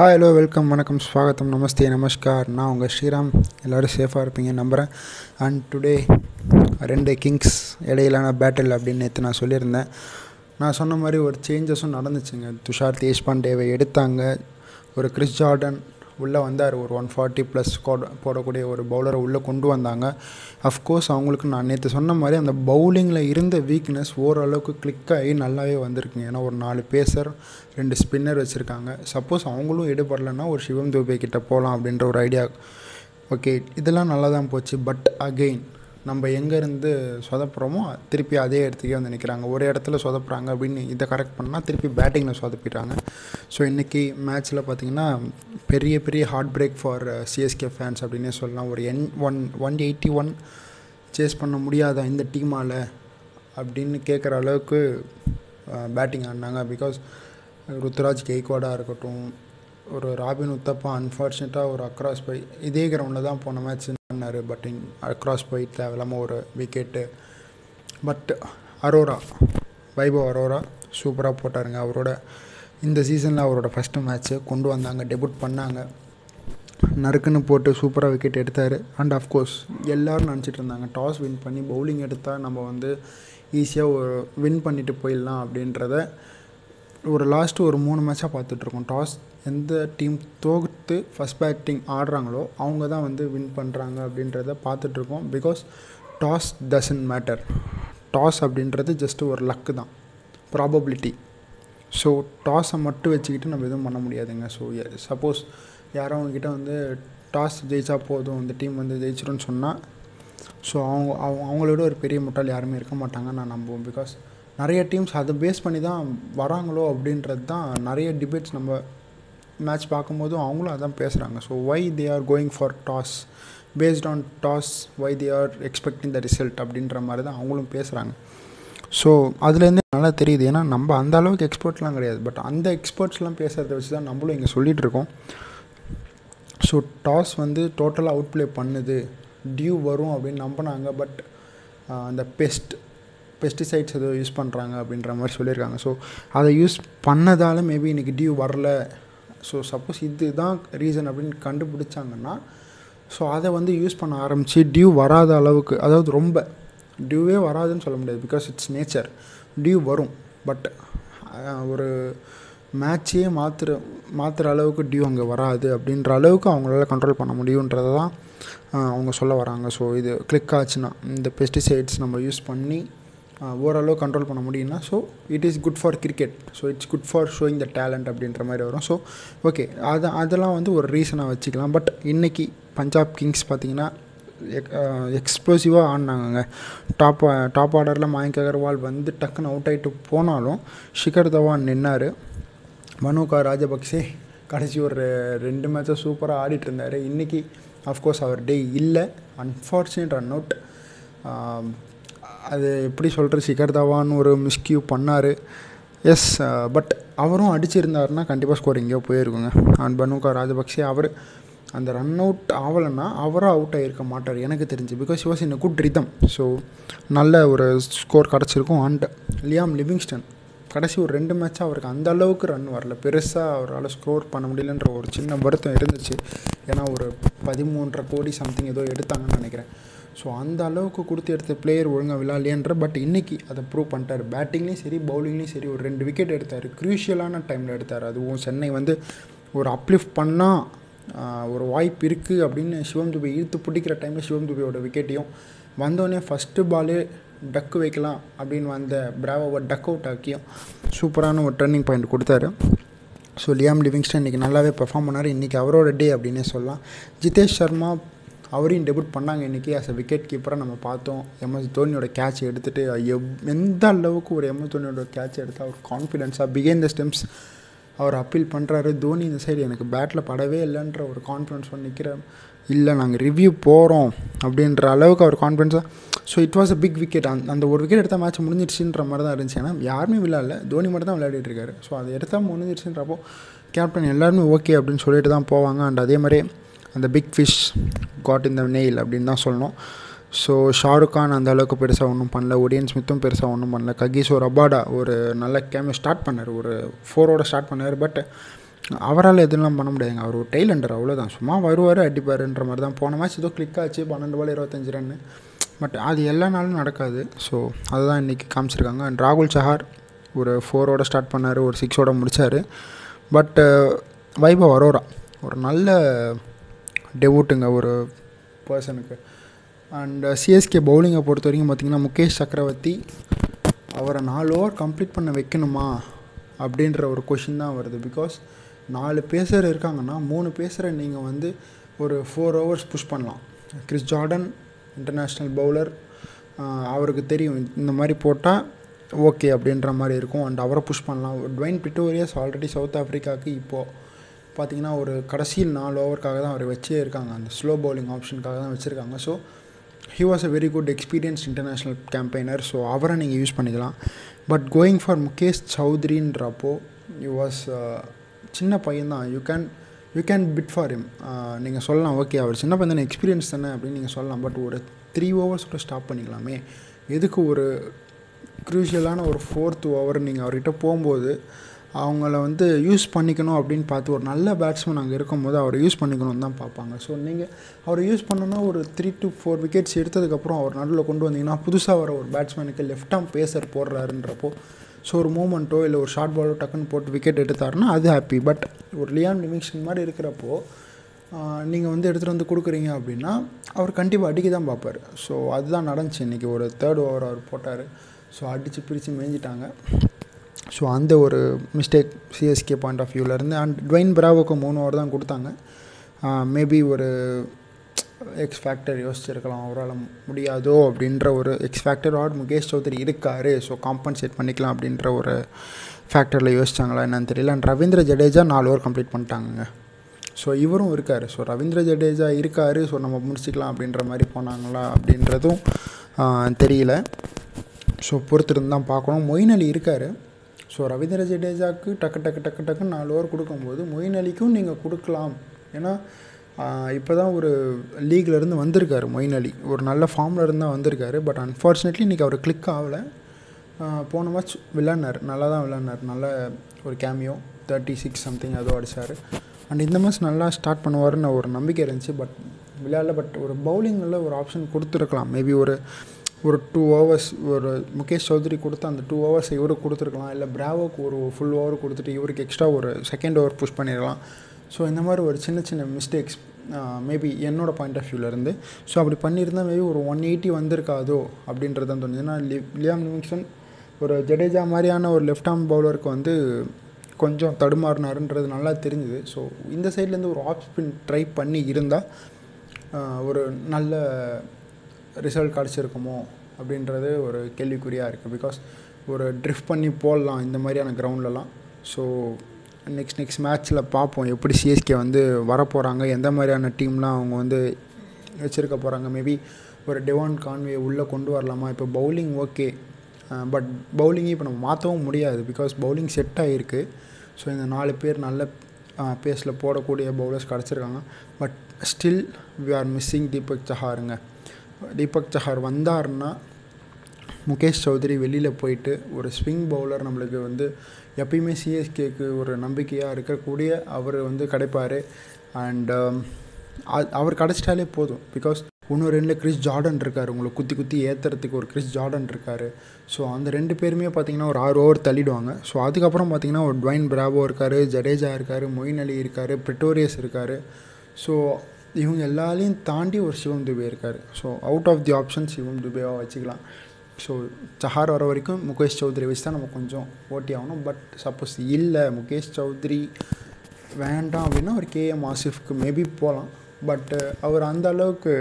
Hi hello welcome வணக்கம் ஸ்வாகத்தம் நமஸ்தே நமஸ்கார். நான் உங்கள் ஸ்ரீராம். எல்லோரும் சேஃபாக இருப்பீங்க நம்புகிறேன் அண்ட் டுடே ரெண்டு கிங்ஸ் இடையிலான பேட்டில் அப்படின்னு நேற்று நான் சொல்லியிருந்தேன். நான் சொன்ன மாதிரி ஒரு சேஞ்சஸும் நடந்துச்சுங்க. துஷார் தேஷ்பாண்டேவை எடுத்தாங்க. ஒரு கிறிஸ் ஜார்டன் உள்ளே வந்தார். ஒரு ஒன் ஃபார்ட்டி ப்ளஸ் போடக்கூடிய ஒரு பவுலரை உள்ளே கொண்டு வந்தாங்க. அஃப்கோர்ஸ் அவங்களுக்கு நான் நேற்று சொன்ன மாதிரி அந்த பவுலிங்கில் இருந்த வீக்னஸ் ஓரளவுக்கு கிளிக் ஆகி நல்லாவே வந்திருக்குங்க. ஏன்னா ஒரு நாலு பேசர் ரெண்டு ஸ்பின்னர் வச்சுருக்காங்க. சப்போஸ் அவங்களும் ஈடுபடலைன்னா ஒரு சிவம் தூபே கிட்டே போகலாம் அப்படின்ற ஒரு ஐடியா ஓகே இதெல்லாம் நல்லா தான் போச்சு. பட் அகெயின் நம்ம எங்கேருந்து சொதப்புறோமோ திருப்பி அதே இடத்துக்கே வந்து நிற்கிறாங்க ஒரு இடத்துல சொதப்புறாங்க அப்படின்னு இதை கரெக்ட் பண்ணால் திருப்பி பேட்டிங்கில் சொதப்பிடுறாங்க. ஸோ இன்றைக்கி மேட்ச்சில் பார்த்திங்கன்னா பெரிய பெரிய heart break for CSK fans அப்படின்னே சொல்லலாம். ஒரு என் one one eighty one chase பண்ண முடியாத இந்த டீமால் அப்படின்னு கேட்குற அளவுக்கு பேட்டிங் ஆடினாங்க. பிகாஸ் ருத்ராஜ் கெய்க்வாடாக இருக்கட்டும் ஒரு ராபின் உத்தப்பா அன்ஃபார்ச்சுனேட்டாக ஒரு அக்ராஸ் போய் இதே கிரவுண்டில் தான் போன மேட்ச் பண்ணார். பட் இன் அக்ராஸ் போய் தேவையில்லாமல் ஒரு விக்கெட்டு பட் அரோரா வைபவ் அரோரா சூப்பராக போட்டாருங்க. அவரோட இந்த சீசனில் அவரோட ஃபஸ்ட்டு மேட்ச்சு கொண்டு வந்தாங்க டெபுட் பண்ணாங்க. நறுக்குன்னு போட்டு சூப்பராக விக்கெட் எடுத்தார். அண்ட் ஆஃப்கோர்ஸ் எல்லோரும் நினச்சிட்டு இருந்தாங்க டாஸ் வின் பண்ணி பவுலிங் எடுத்தால் நம்ம வந்து ஈஸியாக ஒரு வின் பண்ணிட்டு போயிடலாம் அப்படின்றத ஒரு லாஸ்ட்டு ஒரு மூணு மேட்சாக பார்த்துட்ருக்கோம் டாஸ் எந்த டீம் தோற்று ஃபஸ்ட் பேட்டிங் ஆடுறாங்களோ அவங்க தான் வந்து வின் பண்ணுறாங்க அப்படின்றத பார்த்துட்ருக்கோம் because toss doesn't matter toss அப்படின்றது ஜஸ்ட்டு ஒரு லக்கு தான். ப்ராபபிலிட்டி ஸோ டாஸை மட்டும் வச்சுக்கிட்டு நம்ம எதுவும் பண்ண முடியாதுங்க. ஸோ சப்போஸ் யாரோ அவங்கக்கிட்ட வந்து டாஸ் ஜெயிச்சா போதும் இந்த டீம் வந்து ஜெயிச்சிரும்னு சொன்னால் ஸோ அவங்க அவங்க அவங்களோட ஒரு பெரிய முட்டாள் யாருமே இருக்க மாட்டாங்க நான் நம்புவோம் பிகாஸ் நிறைய டீம்ஸ் அதை பேஸ் பண்ணி தான் வராங்களோ அப்படின்றது தான் நிறைய டிபேட்ஸ் நம்ம மேட்ச் பார்க்கும்போதும் அவங்களும் அதான் பேசுகிறாங்க so why they are going for toss based on toss why they are expecting the result அப்படின்ற மாதிரி தான் அவங்களும் பேசுகிறாங்க ஸோ அதுலேருந்து நல்லா தெரியுது. ஏன்னா நம்ம அந்த அளவுக்கு எக்ஸ்பர்ட்லாம் கிடையாது. பட் அந்த எக்ஸ்பர்ட்ஸ்லாம் பேசுகிறத வச்சு தான் நம்மளும் இங்கே சொல்லிகிட்டு இருக்கோம். ஸோ டாஸ் வந்து டோட்டலாக அவுட் ப்ளே பண்ணுது. டியூ வரும் அப்படின்னு நம்பினாங்க. பட் அந்த பெஸ்ட் பெஸ்டிசைட்ஸ் ஏதோ யூஸ் பண்ணுறாங்க அப்படின்ற மாதிரி சொல்லியிருக்காங்க. ஸோ அதை யூஸ் பண்ணதால் மேபி இன்றைக்கி டியூ வரல. ஸோ சப்போஸ் இது தான் ரீசன் அப்படின்னு கண்டுபிடிச்சாங்கன்னா ஸோ அதை வந்து யூஸ் பண்ண ஆரம்பித்து டியூ வராத அளவுக்கு அதாவது ரொம்ப டியூவே வராதுன்னு சொல்ல முடியாது பிகாஸ் இட்ஸ் நேச்சர் டியூ வரும் பட் ஒரு மேட்சையே மாற்றுற மாற்றுற அளவுக்கு டியூ அங்கே வராது அப்படின்ற அளவுக்கு அவங்களால கண்ட்ரோல் பண்ண முடியுன்றதை தான் அவங்க சொல்ல வராங்க. ஸோ இது கிளிக் ஆச்சுன்னா இந்த பெஸ்டிசைட்ஸ் நம்ம யூஸ் பண்ணி ஓரளவு கண்ட்ரோல் பண்ண முடியும்னா so it is good for cricket so it's good for showing the talent அப்படின்ற மாதிரி வரும். ஸோ ஓகே அது அதெல்லாம் வந்து ஒரு ரீசனாக வச்சுக்கலாம். பட் இன்றைக்கி பஞ்சாப் கிங்ஸ் பார்த்திங்கன்னா எக் எக்ஸ்ப்ளோசிவாக ஆடினாங்க டாப் டாப் ஆர்டரில் மயங்க் அகர்வால் வந்து டக்குன்னு அவுட் ஆகிட்டு போனாலும் ஷிகர் தவான் நின்னார். மனுகா ராஜபக்சே கடைசி ஒரு ரெண்டு மேட்சாக சூப்பராக ஆடிட்டு இருந்தார். இன்றைக்கி அஃப்கோர்ஸ் அவர் டே இல்லை. அன்ஃபார்ச்சுனேட் ரன் அவுட் அது எப்படி சொல்கிற சிகர் தவான் ஒரு மிஸ்கியூ பண்ணார். எஸ் பட் அவரும் அடிச்சிருந்தாருன்னா கண்டிப்பாக ஸ்கோர் எங்கேயோ போயிருக்குங்க. அண்ட் பனுகா ராஜபக்சே அவர் அந்த ரன் அவுட் ஆகலைன்னா அவரும் அவுட் ஆகிருக்க மாட்டார் எனக்கு தெரிஞ்சு. Because was in good rhythm so நல்ல ஒரு ஸ்கோர் கிடச்சிருக்கும். அண்ட் லியாம் லிவிங்ஸ்டன் கடைசி ஒரு ரெண்டு மேட்சாக அவருக்கு அந்த அளவுக்கு ரன் வரல. பெருசாக அவரால் ஸ்கோர் பண்ண முடியலன்ற ஒரு சின்ன வருத்தம் இருந்துச்சு. ஏன்னா ஒரு பதிமூன்றரை கோடி சம்திங் ஏதோ எடுத்தாங்கன்னு நினைக்கிறேன். ஸோ அந்த அளவுக்கு கொடுத்து எடுத்த பிளேயர் ஒழுங்காக விளாட்லையன்ற பட் இன்றைக்கி அதை ப்ரூவ் பண்ணிட்டார். பேட்டிங்லேயும் சரி பவுலிங்லேயும் சரி ஒரு ரெண்டு விக்கெட் எடுத்தார். க்ரூஷியலான டைமில் எடுத்தார். அதுவும் சென்னை வந்து ஒரு அப்லிஃப்ட் பண்ணால் ஒரு வாய்ப்பு இருக்குது அப்படின்னு சிவம் துபை இழுத்து பிடிக்கிற டைமில் சிவம் துபையோட விக்கெட்டையும் வந்தோடனே ஃபஸ்ட்டு பாலே டக்கு வைக்கலாம் அப்படின்னு வந்த பிராவோவை டக் அவுட் ஆக்கியும் சூப்பரான ஒரு டர்னிங் பாயிண்ட் கொடுத்தாரு. ஸோ லியாம் லிவிங்ஸ்டன் இன்றைக்கி நல்லாவே பெர்ஃபார்ம் பண்ணார். இன்றைக்கி அவரோட டே அப்படின்னே சொல்லலாம். ஜிதேஷ் சர்மா அவரையும் டெபியூட் பண்ணாங்க இன்றைக்கி ஆஸ் அ விக்கெட் கீப்பராக நம்ம பார்த்தோம். எம்எஸ் தோனியோட கேட்ச் எடுத்துகிட்டு எவ் எந்த அளவுக்கு ஒரு எம்எஸ் தோனியோட கேட்ச் எடுத்தால் அவர் கான்ஃபிடென்ஸாக பிகைன் த ஸ்டெம்ஸ் அவர் அப்பீல் பண்ணுறாரு தோனி இந்த சைடு எனக்கு பேட்டில் படவே இல்லைன்ற ஒரு கான்ஃபிடன்ஸ் நிற்கிற இல்லை நாங்கள் ரிவ்யூ போகிறோம் அப்படின்ற அளவுக்கு அவர் கான்ஃபிடன்ஸாக so it was a big wicket அந் அந்த ஒரு விக்கெட் எடுத்தால் மேட்ச் முடிஞ்சிடுச்சுன்ற மாதிரி தான் இருந்துச்சு. ஏன்னா யாருமே விளையாடல. தோனி மட்டும் தான் விளையாடிட்டு இருக்காரு. ஸோ அதை எடுத்தால் முடிஞ்சிடுச்சுன்றப்போ கேப்டன் எல்லாருமே ஓகே அப்படின்னு சொல்லிட்டு தான் போவாங்க. அண்ட் அதே மாதிரி அந்த big fish caught in the nail அப்படின்னு தான் சொல்லணும். ஸோ ஷாருக் கான் அந்த அளவுக்கு பெருசாக ஒன்றும் பண்ணல. ஒடியன் ஸ்மித்தும் பெருசாக ஒன்றும் பண்ணல. ககிசோ ரபாடா ஒரு நல்ல கேமியோ ஸ்டார்ட் பண்ணார். ஒரு ஃபோரோட ஸ்டார்ட் பண்ணார். பட் அவரால் எதுலாம் பண்ண முடியாதுங்க. அவர் ஒரு டெய்லண்டர் அவ்வளோதான் சும்மா வருவார் அடிப்பாருன்ற மாதிரி தான். போன மேட்ச் ஏதோ கிளிக் ஆச்சு. பன்னெண்டு பால் இருபத்தஞ்சு ரன்னு பட் அது எல்லா நாளும் நடக்காது. ஸோ அதுதான் இன்றைக்கி காமிச்சிருக்காங்க. அண்ட் ராகுல் சஹார் ஒரு ஃபோரோட ஸ்டார்ட் பண்ணார். ஒரு சிக்ஸோட முடித்தார் பட்டு uh, வைபவ் அரோரா ஒரு நல்ல டெவூட்டுங்க ஒரு பர்சனுக்கு. Uh, அண்ட் சிஎஸ்கே பவுலிங்கை பொறுத்த வரைக்கும் பார்த்திங்கன்னா முகேஷ் சக்கரவர்த்தி அவரை நாலு ஓவர் கம்ப்ளீட் பண்ண வைக்கணுமா? அப்படின்ற ஒரு கொஷின் தான் வருது. பிகாஸ் நாலு பேசர் இருக்காங்கன்னா மூணு பேசரை நீங்கள் வந்து ஒரு ஃபோர் ஹவர்ஸ் புஷ் பண்ணலாம். கிறிஸ் ஜார்டன் இன்டர்நேஷ்னல் பவுலர் அவருக்கு தெரியும். இந்த மாதிரி போட்டால் ஓகே அப்படின்ற மாதிரி இருக்கும். அண்ட் அவரை புஷ் பண்ணலாம். டுவைன் பிட்டோரியஸ் ஆல்ரெடி சவுத் ஆஃப்ரிக்காவுக்கு இப்போது பார்த்தீங்கன்னா ஒரு கடைசியில் நாலு ஓவருக்காக தான் அவர் வச்சே இருக்காங்க. அந்த ஸ்லோ பவுலிங் ஆப்ஷனுக்காக தான் வச்சுருக்காங்க. So he was a very good experience international campaigner so அவரை நீங்கள் யூஸ் பண்ணிக்கலாம். பட் கோயிங் ஃபார் முகேஷ் சௌத்ரின்றப்போ யூ வாஸ் uh, சின்ன பையன் தான். You can you can fit for him நீங்கள் சொல்லலாம் ஓகே அவர் சின்ன பையன் தானே எக்ஸ்பீரியன்ஸ் தானே அப்படின்னு நீங்கள் சொல்லலாம். பட் ஒரு த்ரீ ஓவர்ஸோட ஸ்டாப் பண்ணிக்கலாமே. எதுக்கு ஒரு க்ரூஷியலான ஒரு ஃபோர்த் ஓவர் நீங்கள் அவர்கிட்ட போகும்போது அவங்கள வந்து யூஸ் பண்ணிக்கணும் அப்படின்னு பார்த்து ஒரு நல்ல பேட்ஸ்மேன் அங்கே இருக்கும்போது அவரை யூஸ் பண்ணிக்கணும்னு தான் பார்ப்பாங்க. ஸோ நீங்கள் அவரை யூஸ் பண்ணணும்னா ஒரு த்ரீ டு ஃபோர் விக்கெட்ஸ் எடுத்ததுக்கப்புறம் அவர் நடுவில் கொண்டு வந்தீங்கன்னா புதுசாக வர ஒரு பேட்ஸ்மேனுக்கு லெஃப்ட் ஆம் பேசர் போடுறாருன்றப்போ ஸோ ஒரு மூமெண்ட்டோ இல்லை ஒரு ஷார்ட் பாலோ டக்குன்னு போட்டு விக்கெட் எடுத்தாருன்னா அது ஹாப்பி பட் ஒரு லியான் நிமிஷன் மாதிரி இருக்கிறப்போ நீங்கள் வந்து எடுத்துகிட்டு வந்து கொடுக்குறீங்க அப்படின்னா அவர் கண்டிப்பாக அடிக்க தான் பார்ப்பார். ஸோ அதுதான் நடந்துச்சு. இன்றைக்கி ஒரு தேர்ட் ஓவர் அவர் போட்டார். ஸோ அடித்து பிரித்து மேய்ஞ்சிட்டாங்க. ஸோ அந்த ஒரு மிஸ்டேக் சிஎஸ்கே பாயிண்ட் ஆஃப் வியூவிலேருந்து அண்ட் ட்வைன் பிராவோக்கு மூணு ஓவர் தான் கொடுத்தாங்க. மேபி ஒரு எக்ஸ் ஃபேக்டர் யோசிச்சிருக்கலாம் அவரால் முடியாதோ அப்படின்ற ஒரு X factor or Mukesh Chaudhary இருக்கார் ஸோ காம்பன்சேட் பண்ணிக்கலாம் அப்படின்ற ஒரு ஃபேக்டரில் யோசிச்சாங்களா என்னன்னு தெரியல. அண்ட் ரவீந்திர ஜடேஜா நாலு ஓவர் கம்ப்ளீட் பண்ணிட்டாங்க ஸோ இவரும் இருக்கார். ஸோ ரவீந்திர ஜடேஜா இருக்கார் ஸோ நம்ம முடிச்சுக்கலாம் அப்படின்ற மாதிரி போனாங்களா அப்படின்றதும் தெரியல. ஸோ பொறுத்திருந்து தான் பார்க்கணும். மொயின் அலி இருக்கார். ஸோ ரவீந்திர ஜடேஜாவுக்கு டக்கு டக்கு டக்கு டக்குன்னு நாலு ஓவர் கொடுக்கும்போது மொயின் அலிக்கும் நீங்கள் கொடுக்கலாம். ஏன்னா இப்போ தான் ஒரு லீக்லேருந்து வந்திருக்காரு மொயின் அலி. ஒரு நல்ல ஃபார்மில் இருந்தால் வந்திருக்காரு. பட் அன்ஃபார்ச்சுனேட்லி இன்றைக்கி அவர் கிளிக் ஆகலை. போன மேட்ச் விளாட்னார் நல்லா தான் விளாட்னார் நல்ல ஒரு கேமியோ தேர்ட்டி சிக்ஸ் சம்திங் அதுவும் அடித்தார் அண்ட் இந்த மேட்ச் நல்லா ஸ்டார்ட் பண்ணுவார்னு ஒரு நம்பிக்கை இருந்துச்சு. பட் விளையாடல. பட் ஒரு பவுலிங்கில் ஒரு ஆப்ஷன் கொடுத்துருக்கலாம். மேபி ஒரு ஒரு டூ ஹவர்ஸ் ஒரு முகேஷ் சௌத்ரி கொடுத்து அந்த டூ ஹவர்ஸ் இவருக்கு கொடுத்துருக்கலாம். இல்லை பிராவோக்கு ஒரு ஃபுல் ஓவர் கொடுத்துட்டு இவருக்கு எக்ஸ்ட்ரா ஒரு செகண்ட் ஓவர் புஷ் பண்ணிடலாம். ஸோ இந்த மாதிரி ஒரு சின்ன சின்ன மிஸ்டேக்ஸ் மேபி என்னோடய பாயிண்ட் ஆஃப் வியூலேருந்து ஸோ அப்படி பண்ணியிருந்தால் மேபி ஒரு ஒன் எயிட்டி வந்திருக்காதோ அப்படின்றது தான் தோணுது ஏன்னா லி லியாம் லிவிங்ஸ்டன் ஒரு ஜடேஜா மாதிரியான ஒரு லெஃப்ட் ஆர்ம் பவுலருக்கு வந்து கொஞ்சம் தடுமாறினாருன்றது நல்லா தெரிஞ்சுது. ஸோ இந்த சைட்லேருந்து ஒரு ஆஃப் ஸ்பின் ட்ரை பண்ணி இருந்தால் ஒரு நல்ல ரிசல்ட் கிடச்சிருக்குமோ அப்படின்றது ஒரு கேள்விக்குறியாக இருக்குது பிகாஸ் ஒரு ட்ரிஃப்ட் பண்ணி போடலாம் இந்த மாதிரியான கிரவுண்ட்லலாம் ஸோ நெக்ஸ்ட் நெக்ஸ்ட் மேட்ச்சில் பார்ப்போம். எப்படி சிஎஸ்கே வந்து வரப்போகிறாங்க எந்த மாதிரியான டீம்லாம் அவங்க வந்து வச்சுருக்க போகிறாங்க மேபி ஒரு டெவான் கான்வே உள்ளே கொண்டு வரலாமா? இப்போ பவுலிங் ஓகே பட் பவுலிங்கே இப்போ நம்ம மாற்றவும் முடியாது. பிகாஸ் பவுலிங் செட் ஆகிருக்கு ஸோ இந்த நாலு பேர் நல்ல பேஸில் போடக்கூடிய bowlers கிடச்சிருக்காங்க. But still we are missing Deepak சஹாருங்க Deepak Chahar வந்தார்னா முகேஷ் சௌத்ரி வெளியில் போயிட்டு ஒரு ஸ்விங் பவுலர் நம்மளுக்கு வந்து எப்பயுமே சிஎஸ்கேக்கு ஒரு நம்பிக்கையாக இருக்கக்கூடிய um, அவர் வந்து கிடைப்பார். அண்ட் அவர் கிடச்சிட்டாலே போதும். பிகாஸ் இன்னொரு ரெண்டில் கிறிஸ் ஜார்டன் இருக்கார். உங்களை குத்தி குத்தி ஏற்றுறதுக்கு ஒரு கிறிஸ் ஜார்டன் இருக்கார். ஸோ அந்த ரெண்டு பேருமே பார்த்திங்கன்னா ஒரு ஆறு ஓவர் தள்ளிடுவாங்க. ஸோ அதுக்கப்புறம் பார்த்திங்கன்னா ஒரு டுவைன் பிராவோ இருக்கார் ஜடேஜா இருக்கார் மொயின் அலி இருக்கார் பிரிட்டோரியஸ் இருக்கார். ஸோ இவங்க எல்லாரையும் தாண்டி ஒரு சிவம் துபே இருக்கார். So out of the option Shivam துபேவாக வச்சுக்கலாம். ஸோ சஹார் வர வரைக்கும் முகேஷ் சௌத்ரி வச்சு தான் நம்ம கொஞ்சம் ஓட்டி ஆகணும். பட் சப்போஸ் இல்லை முகேஷ் சௌத்ரி வேண்டாம் அப்படின்னா ஒரு கேஎம் ஆசிஃப்க்கு மேபி போகலாம் பட் அவர் அந்த அளவுக்கு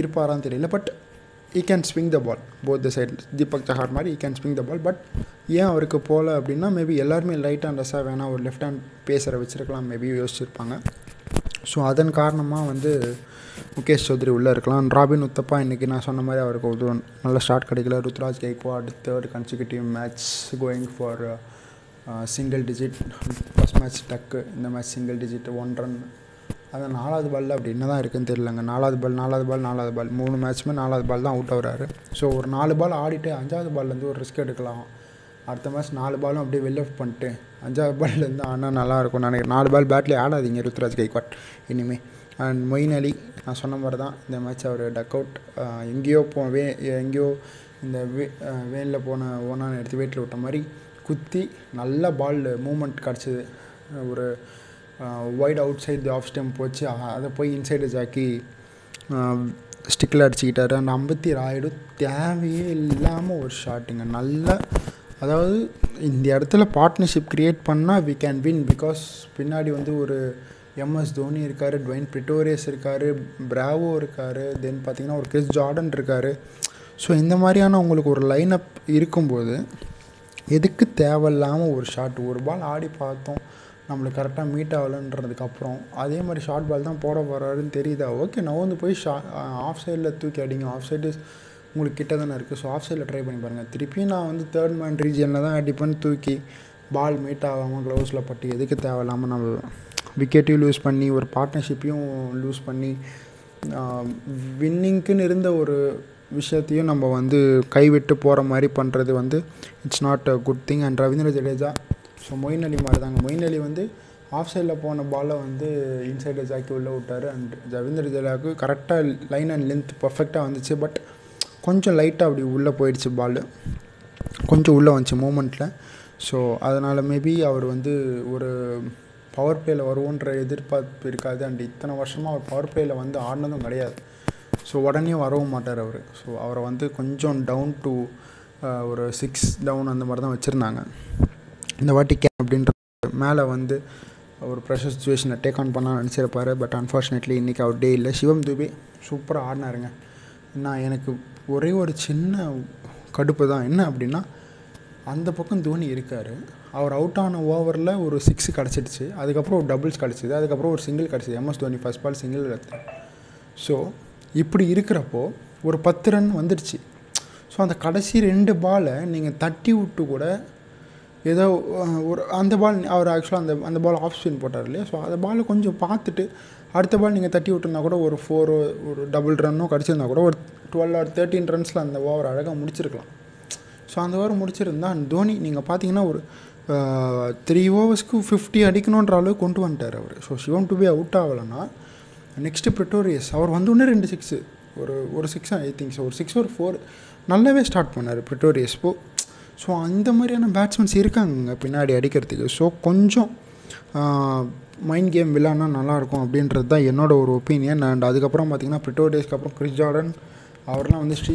இருப்பாரான்னு தெரியல. But he can swing the ball both the side Deepak Chahar மாதிரி he can swing the ball but ஏன் அவருக்கு போகல அப்படின்னா மேபி எல்லாருமே லைட் ஹேண்டர்ஸாக வேணால் ஒரு லெஃப்ட் ஹேண்ட் பேசரை வச்சுருக்கலாம் மேபி யோசிச்சிருப்பாங்க. ஸோ அதன் காரணமாக வந்து முகேஷ் சௌத்ரி உள்ளே இருக்கலாம். ராபின் உத்தப்பா இன்றைக்கி நான் சொன்ன மாதிரி அவருக்கு ஒரு நல்ல ஸ்டார்ட் கிடைக்கல. Ruturaj Gaikwad third consecutive match going for single digit first match duck இந்த match single digit one run அது நாலாவது பாலில் அப்படி என்ன தான் இருக்குன்னு தெரியலங்க. நாலாவது பால் நாலாவது பால் நாலாவது பால் மூணு மேட்ச்சுமே நாலாவது பால் தான் அவுட் ஆகுறாரு ஸோ ஒரு நாலு பால் ஆடிட்டு அஞ்சாவது பால்லேருந்து ஒரு ரிஸ்க் எடுக்கலாம். அடுத்த மேட்ச் நாலு பாலும் அப்படியே வெளில பண்ணிட்டு அஞ்சாவது பால்லேருந்து ஆனால் நல்லாயிருக்கும் நினைக்கிறேன். நாலு பால் பேட்லேயே ஆடாதீங்க ருத்ராஜ் கைக்வாட் இனிமேல் அண்ட் மொயின் அலி நான் சொன்ன மாதிரி தான் இந்த மேட்ச் அவர் டக் அவுட் எங்கேயோ போ வே எங்கேயோ இந்த வே வேனில் போன ஓனான்னு எடுத்து வீட்டில் விட்ட மாதிரி குத்தி நல்ல பால் மூமெண்ட் கிடச்சிது. ஒரு wide outside the off stump போச்சு. அதை போய் இன்சைடு ஜாக்கி ஸ்டிக்கில் அடிச்சுக்கிட்டாரு. அந்த ஐம்பத்தி ராயுடு தேவையே இல்லாமல் ஒரு ஷாட்டுங்க நல்ல அதாவது இந்த இடத்துல பார்ட்னர்ஷிப் க்ரியேட் பண்ணால் வி கேன் வின் பிகாஸ் பின்னாடி வந்து ஒரு எம்எஸ் தோனி இருக்கார் ட்வைன் பிரிட்டோரியஸ் இருக்கார் பிராவோ இருக்கார் தென் பார்த்திங்கன்னா ஒரு கிறிஸ் ஜார்டன் இருக்கார். ஸோ இந்த மாதிரியான உங்களுக்கு ஒரு லைன் அப் இருக்கும்போது எதுக்கு தேவையில்லாமல் ஒரு ஷாட் ஒரு பால் ஆடி பார்த்தோம். நம்மளுக்கு கரெக்டாக மீட் ஆகலன்றதுக்கப்புறம் அதே மாதிரி ஷார்ட் பால் தான் போட போகிறாருன்னு தெரியுதா? ஓகே நவந்து போய் ஷா ஆஃப் சைடில் தூக்கி அடிங்க. ஆஃப் சைடு உங்களுக்கு கிட்ட தானே இருக்குது ஸோ ஆஃப் சைடில் ட்ரை பண்ணி பாருங்கள் திருப்பியும் நான் வந்து தேர்ட் மேன் ரீஜனில் தான் அடிப்பேன்னு தூக்கி பால் மீட் ஆகாமல் க்ளவுஸில் பட்டு எதுக்கு தேவையில்லாமல் நம்ம விக்கெட்டையும் லூஸ் பண்ணி ஒரு பார்ட்னர்ஷிப்பையும் லூஸ் பண்ணி வின்னிங்க்குன்னு இருந்த ஒரு விஷயத்தையும் நம்ம வந்து கைவிட்டு போகிற மாதிரி பண்ணுறது வந்து it's not a good thing and Ravindra Jadeja so Moeen Ali மாதிரி தாங்க மொயின் அலி வந்து ஆஃப் சைடில் போன பாலை வந்து இன்சைடில் ஜாக்கி உள்ளே விட்டார். அண்ட் ரவீந்திர ஜடேஜாவுக்கு கரெக்டாக லைன் அண்ட் லென்த் பர்ஃபெக்டாக வந்துச்சு. பட் கொஞ்சம் லைட்டாக அப்படி உள்ளே போயிடுச்சு பால் கொஞ்சம் உள்ளே வந்துச்சு மூமெண்ட்டில் ஸோ அதனால் மேபி அவர் வந்து ஒரு பவர் பிளேயில் வருவோன்ற எதிர்பார்ப்பு இருக்காது. அண்ட் இத்தனை வருஷமாக அவர் பவர் பிளேயில் வந்து ஆடினதும் கிடையாது. ஸோ உடனே வரவும் மாட்டார் அவர். ஸோ அவரை வந்து கொஞ்சம் டவுன் டு ஒரு சிக்ஸ் டவுன் அந்த மாதிரி தான் வச்சுருந்தாங்க. இந்த வாட்டி கே அப்படின்ற மேலே வந்து ஒரு ப்ரெஷர் சுச்சுவேஷனை டேக் ஆன் பண்ண நினச்சிருப்பார். பட் அன்ஃபார்ச்சுனேட்லி இன்றைக்கி அவர் டே இல்லை. சிவம் துபே சூப்பராக ஆடினாருங்க. நான் எனக்கு ஒரே ஒரு சின்ன கடுப்பு தான். என்ன அப்படின்னா அந்த பக்கம் தோனி இருக்கார். அவர் அவுட் ஆன ஓவரில் ஒரு சிக்ஸ் கிடச்சிடுச்சு. அதுக்கப்புறம் ஒரு டபுள்ஸ் கிடச்சிது. அதுக்கப்புறம் ஒரு சிங்கிள் கிடச்சிது. MS Dhoni first ball single எடுத்து ஸோ இப்படி இருக்கிறப்போ ஒரு பத்து ரன் வந்துடுச்சு. ஸோ அந்த கடைசி ரெண்டு பாலை நீங்கள் தட்டி விட்டு கூட ஏதோ ஒரு அந்த பால் அவர் ஆக்சுவலாக அந்த அந்த பால் ஆஃப் ஸ்பின் போட்டார் இல்லையா? ஸோ அந்த பாலை கொஞ்சம் பார்த்துட்டு அடுத்த பால் நீங்கள் தட்டி விட்டுருந்தா கூட ஒரு ஃபோரோ ஒரு டபுள் ரன்னோ கிடச்சிருந்தா கூட ஒரு டுவெல் ஆர் தேர்ட்டின் ரன்ஸில் அந்த ஓவர் அழகாக முடிச்சிருக்கலாம். ஸோ அந்த ஓவர் முடிச்சிருந்தா தோனி நீங்கள் பார்த்தீங்கன்னா ஒரு த்ரீ ஓவர்ஸ்க்கு ஃபிஃப்டி அடிக்கணுன்ற அளவுக்கு கொண்டு வந்துட்டார் அவர். So Shivam Dube out ஆகலைன்னா நெக்ஸ்ட்டு ப்ரிட்டோரியஸ் அவர் வந்தோடனே ரெண்டு சிக்ஸு ஒரு ஒரு சிக்ஸ் ஐ திங்க்ஸ் ஒரு சிக்ஸ் ஒரு ஃபோர் நல்லாவே ஸ்டார்ட் பண்ணார் ப்ரிட்டோரியஸ் போ ஸோ அந்த மாதிரியான பேட்ஸ்மேன்ஸ் இருக்காங்க பின்னாடி அடிக்கிறதுக்கு. ஸோ கொஞ்சம் மைண்ட் கேம் விளாட்னா நல்லாயிருக்கும் அப்படின்றது தான் என்னோடய ஒரு ஒப்பீனியன் அண்ட் அதுக்கப்புறம் பார்த்திங்கன்னா ப்ரிட்டோரியஸ்க்கு அப்புறம் கிறிஸ் ஜார்டன் அவர்லாம் வந்து ஸ்ரீ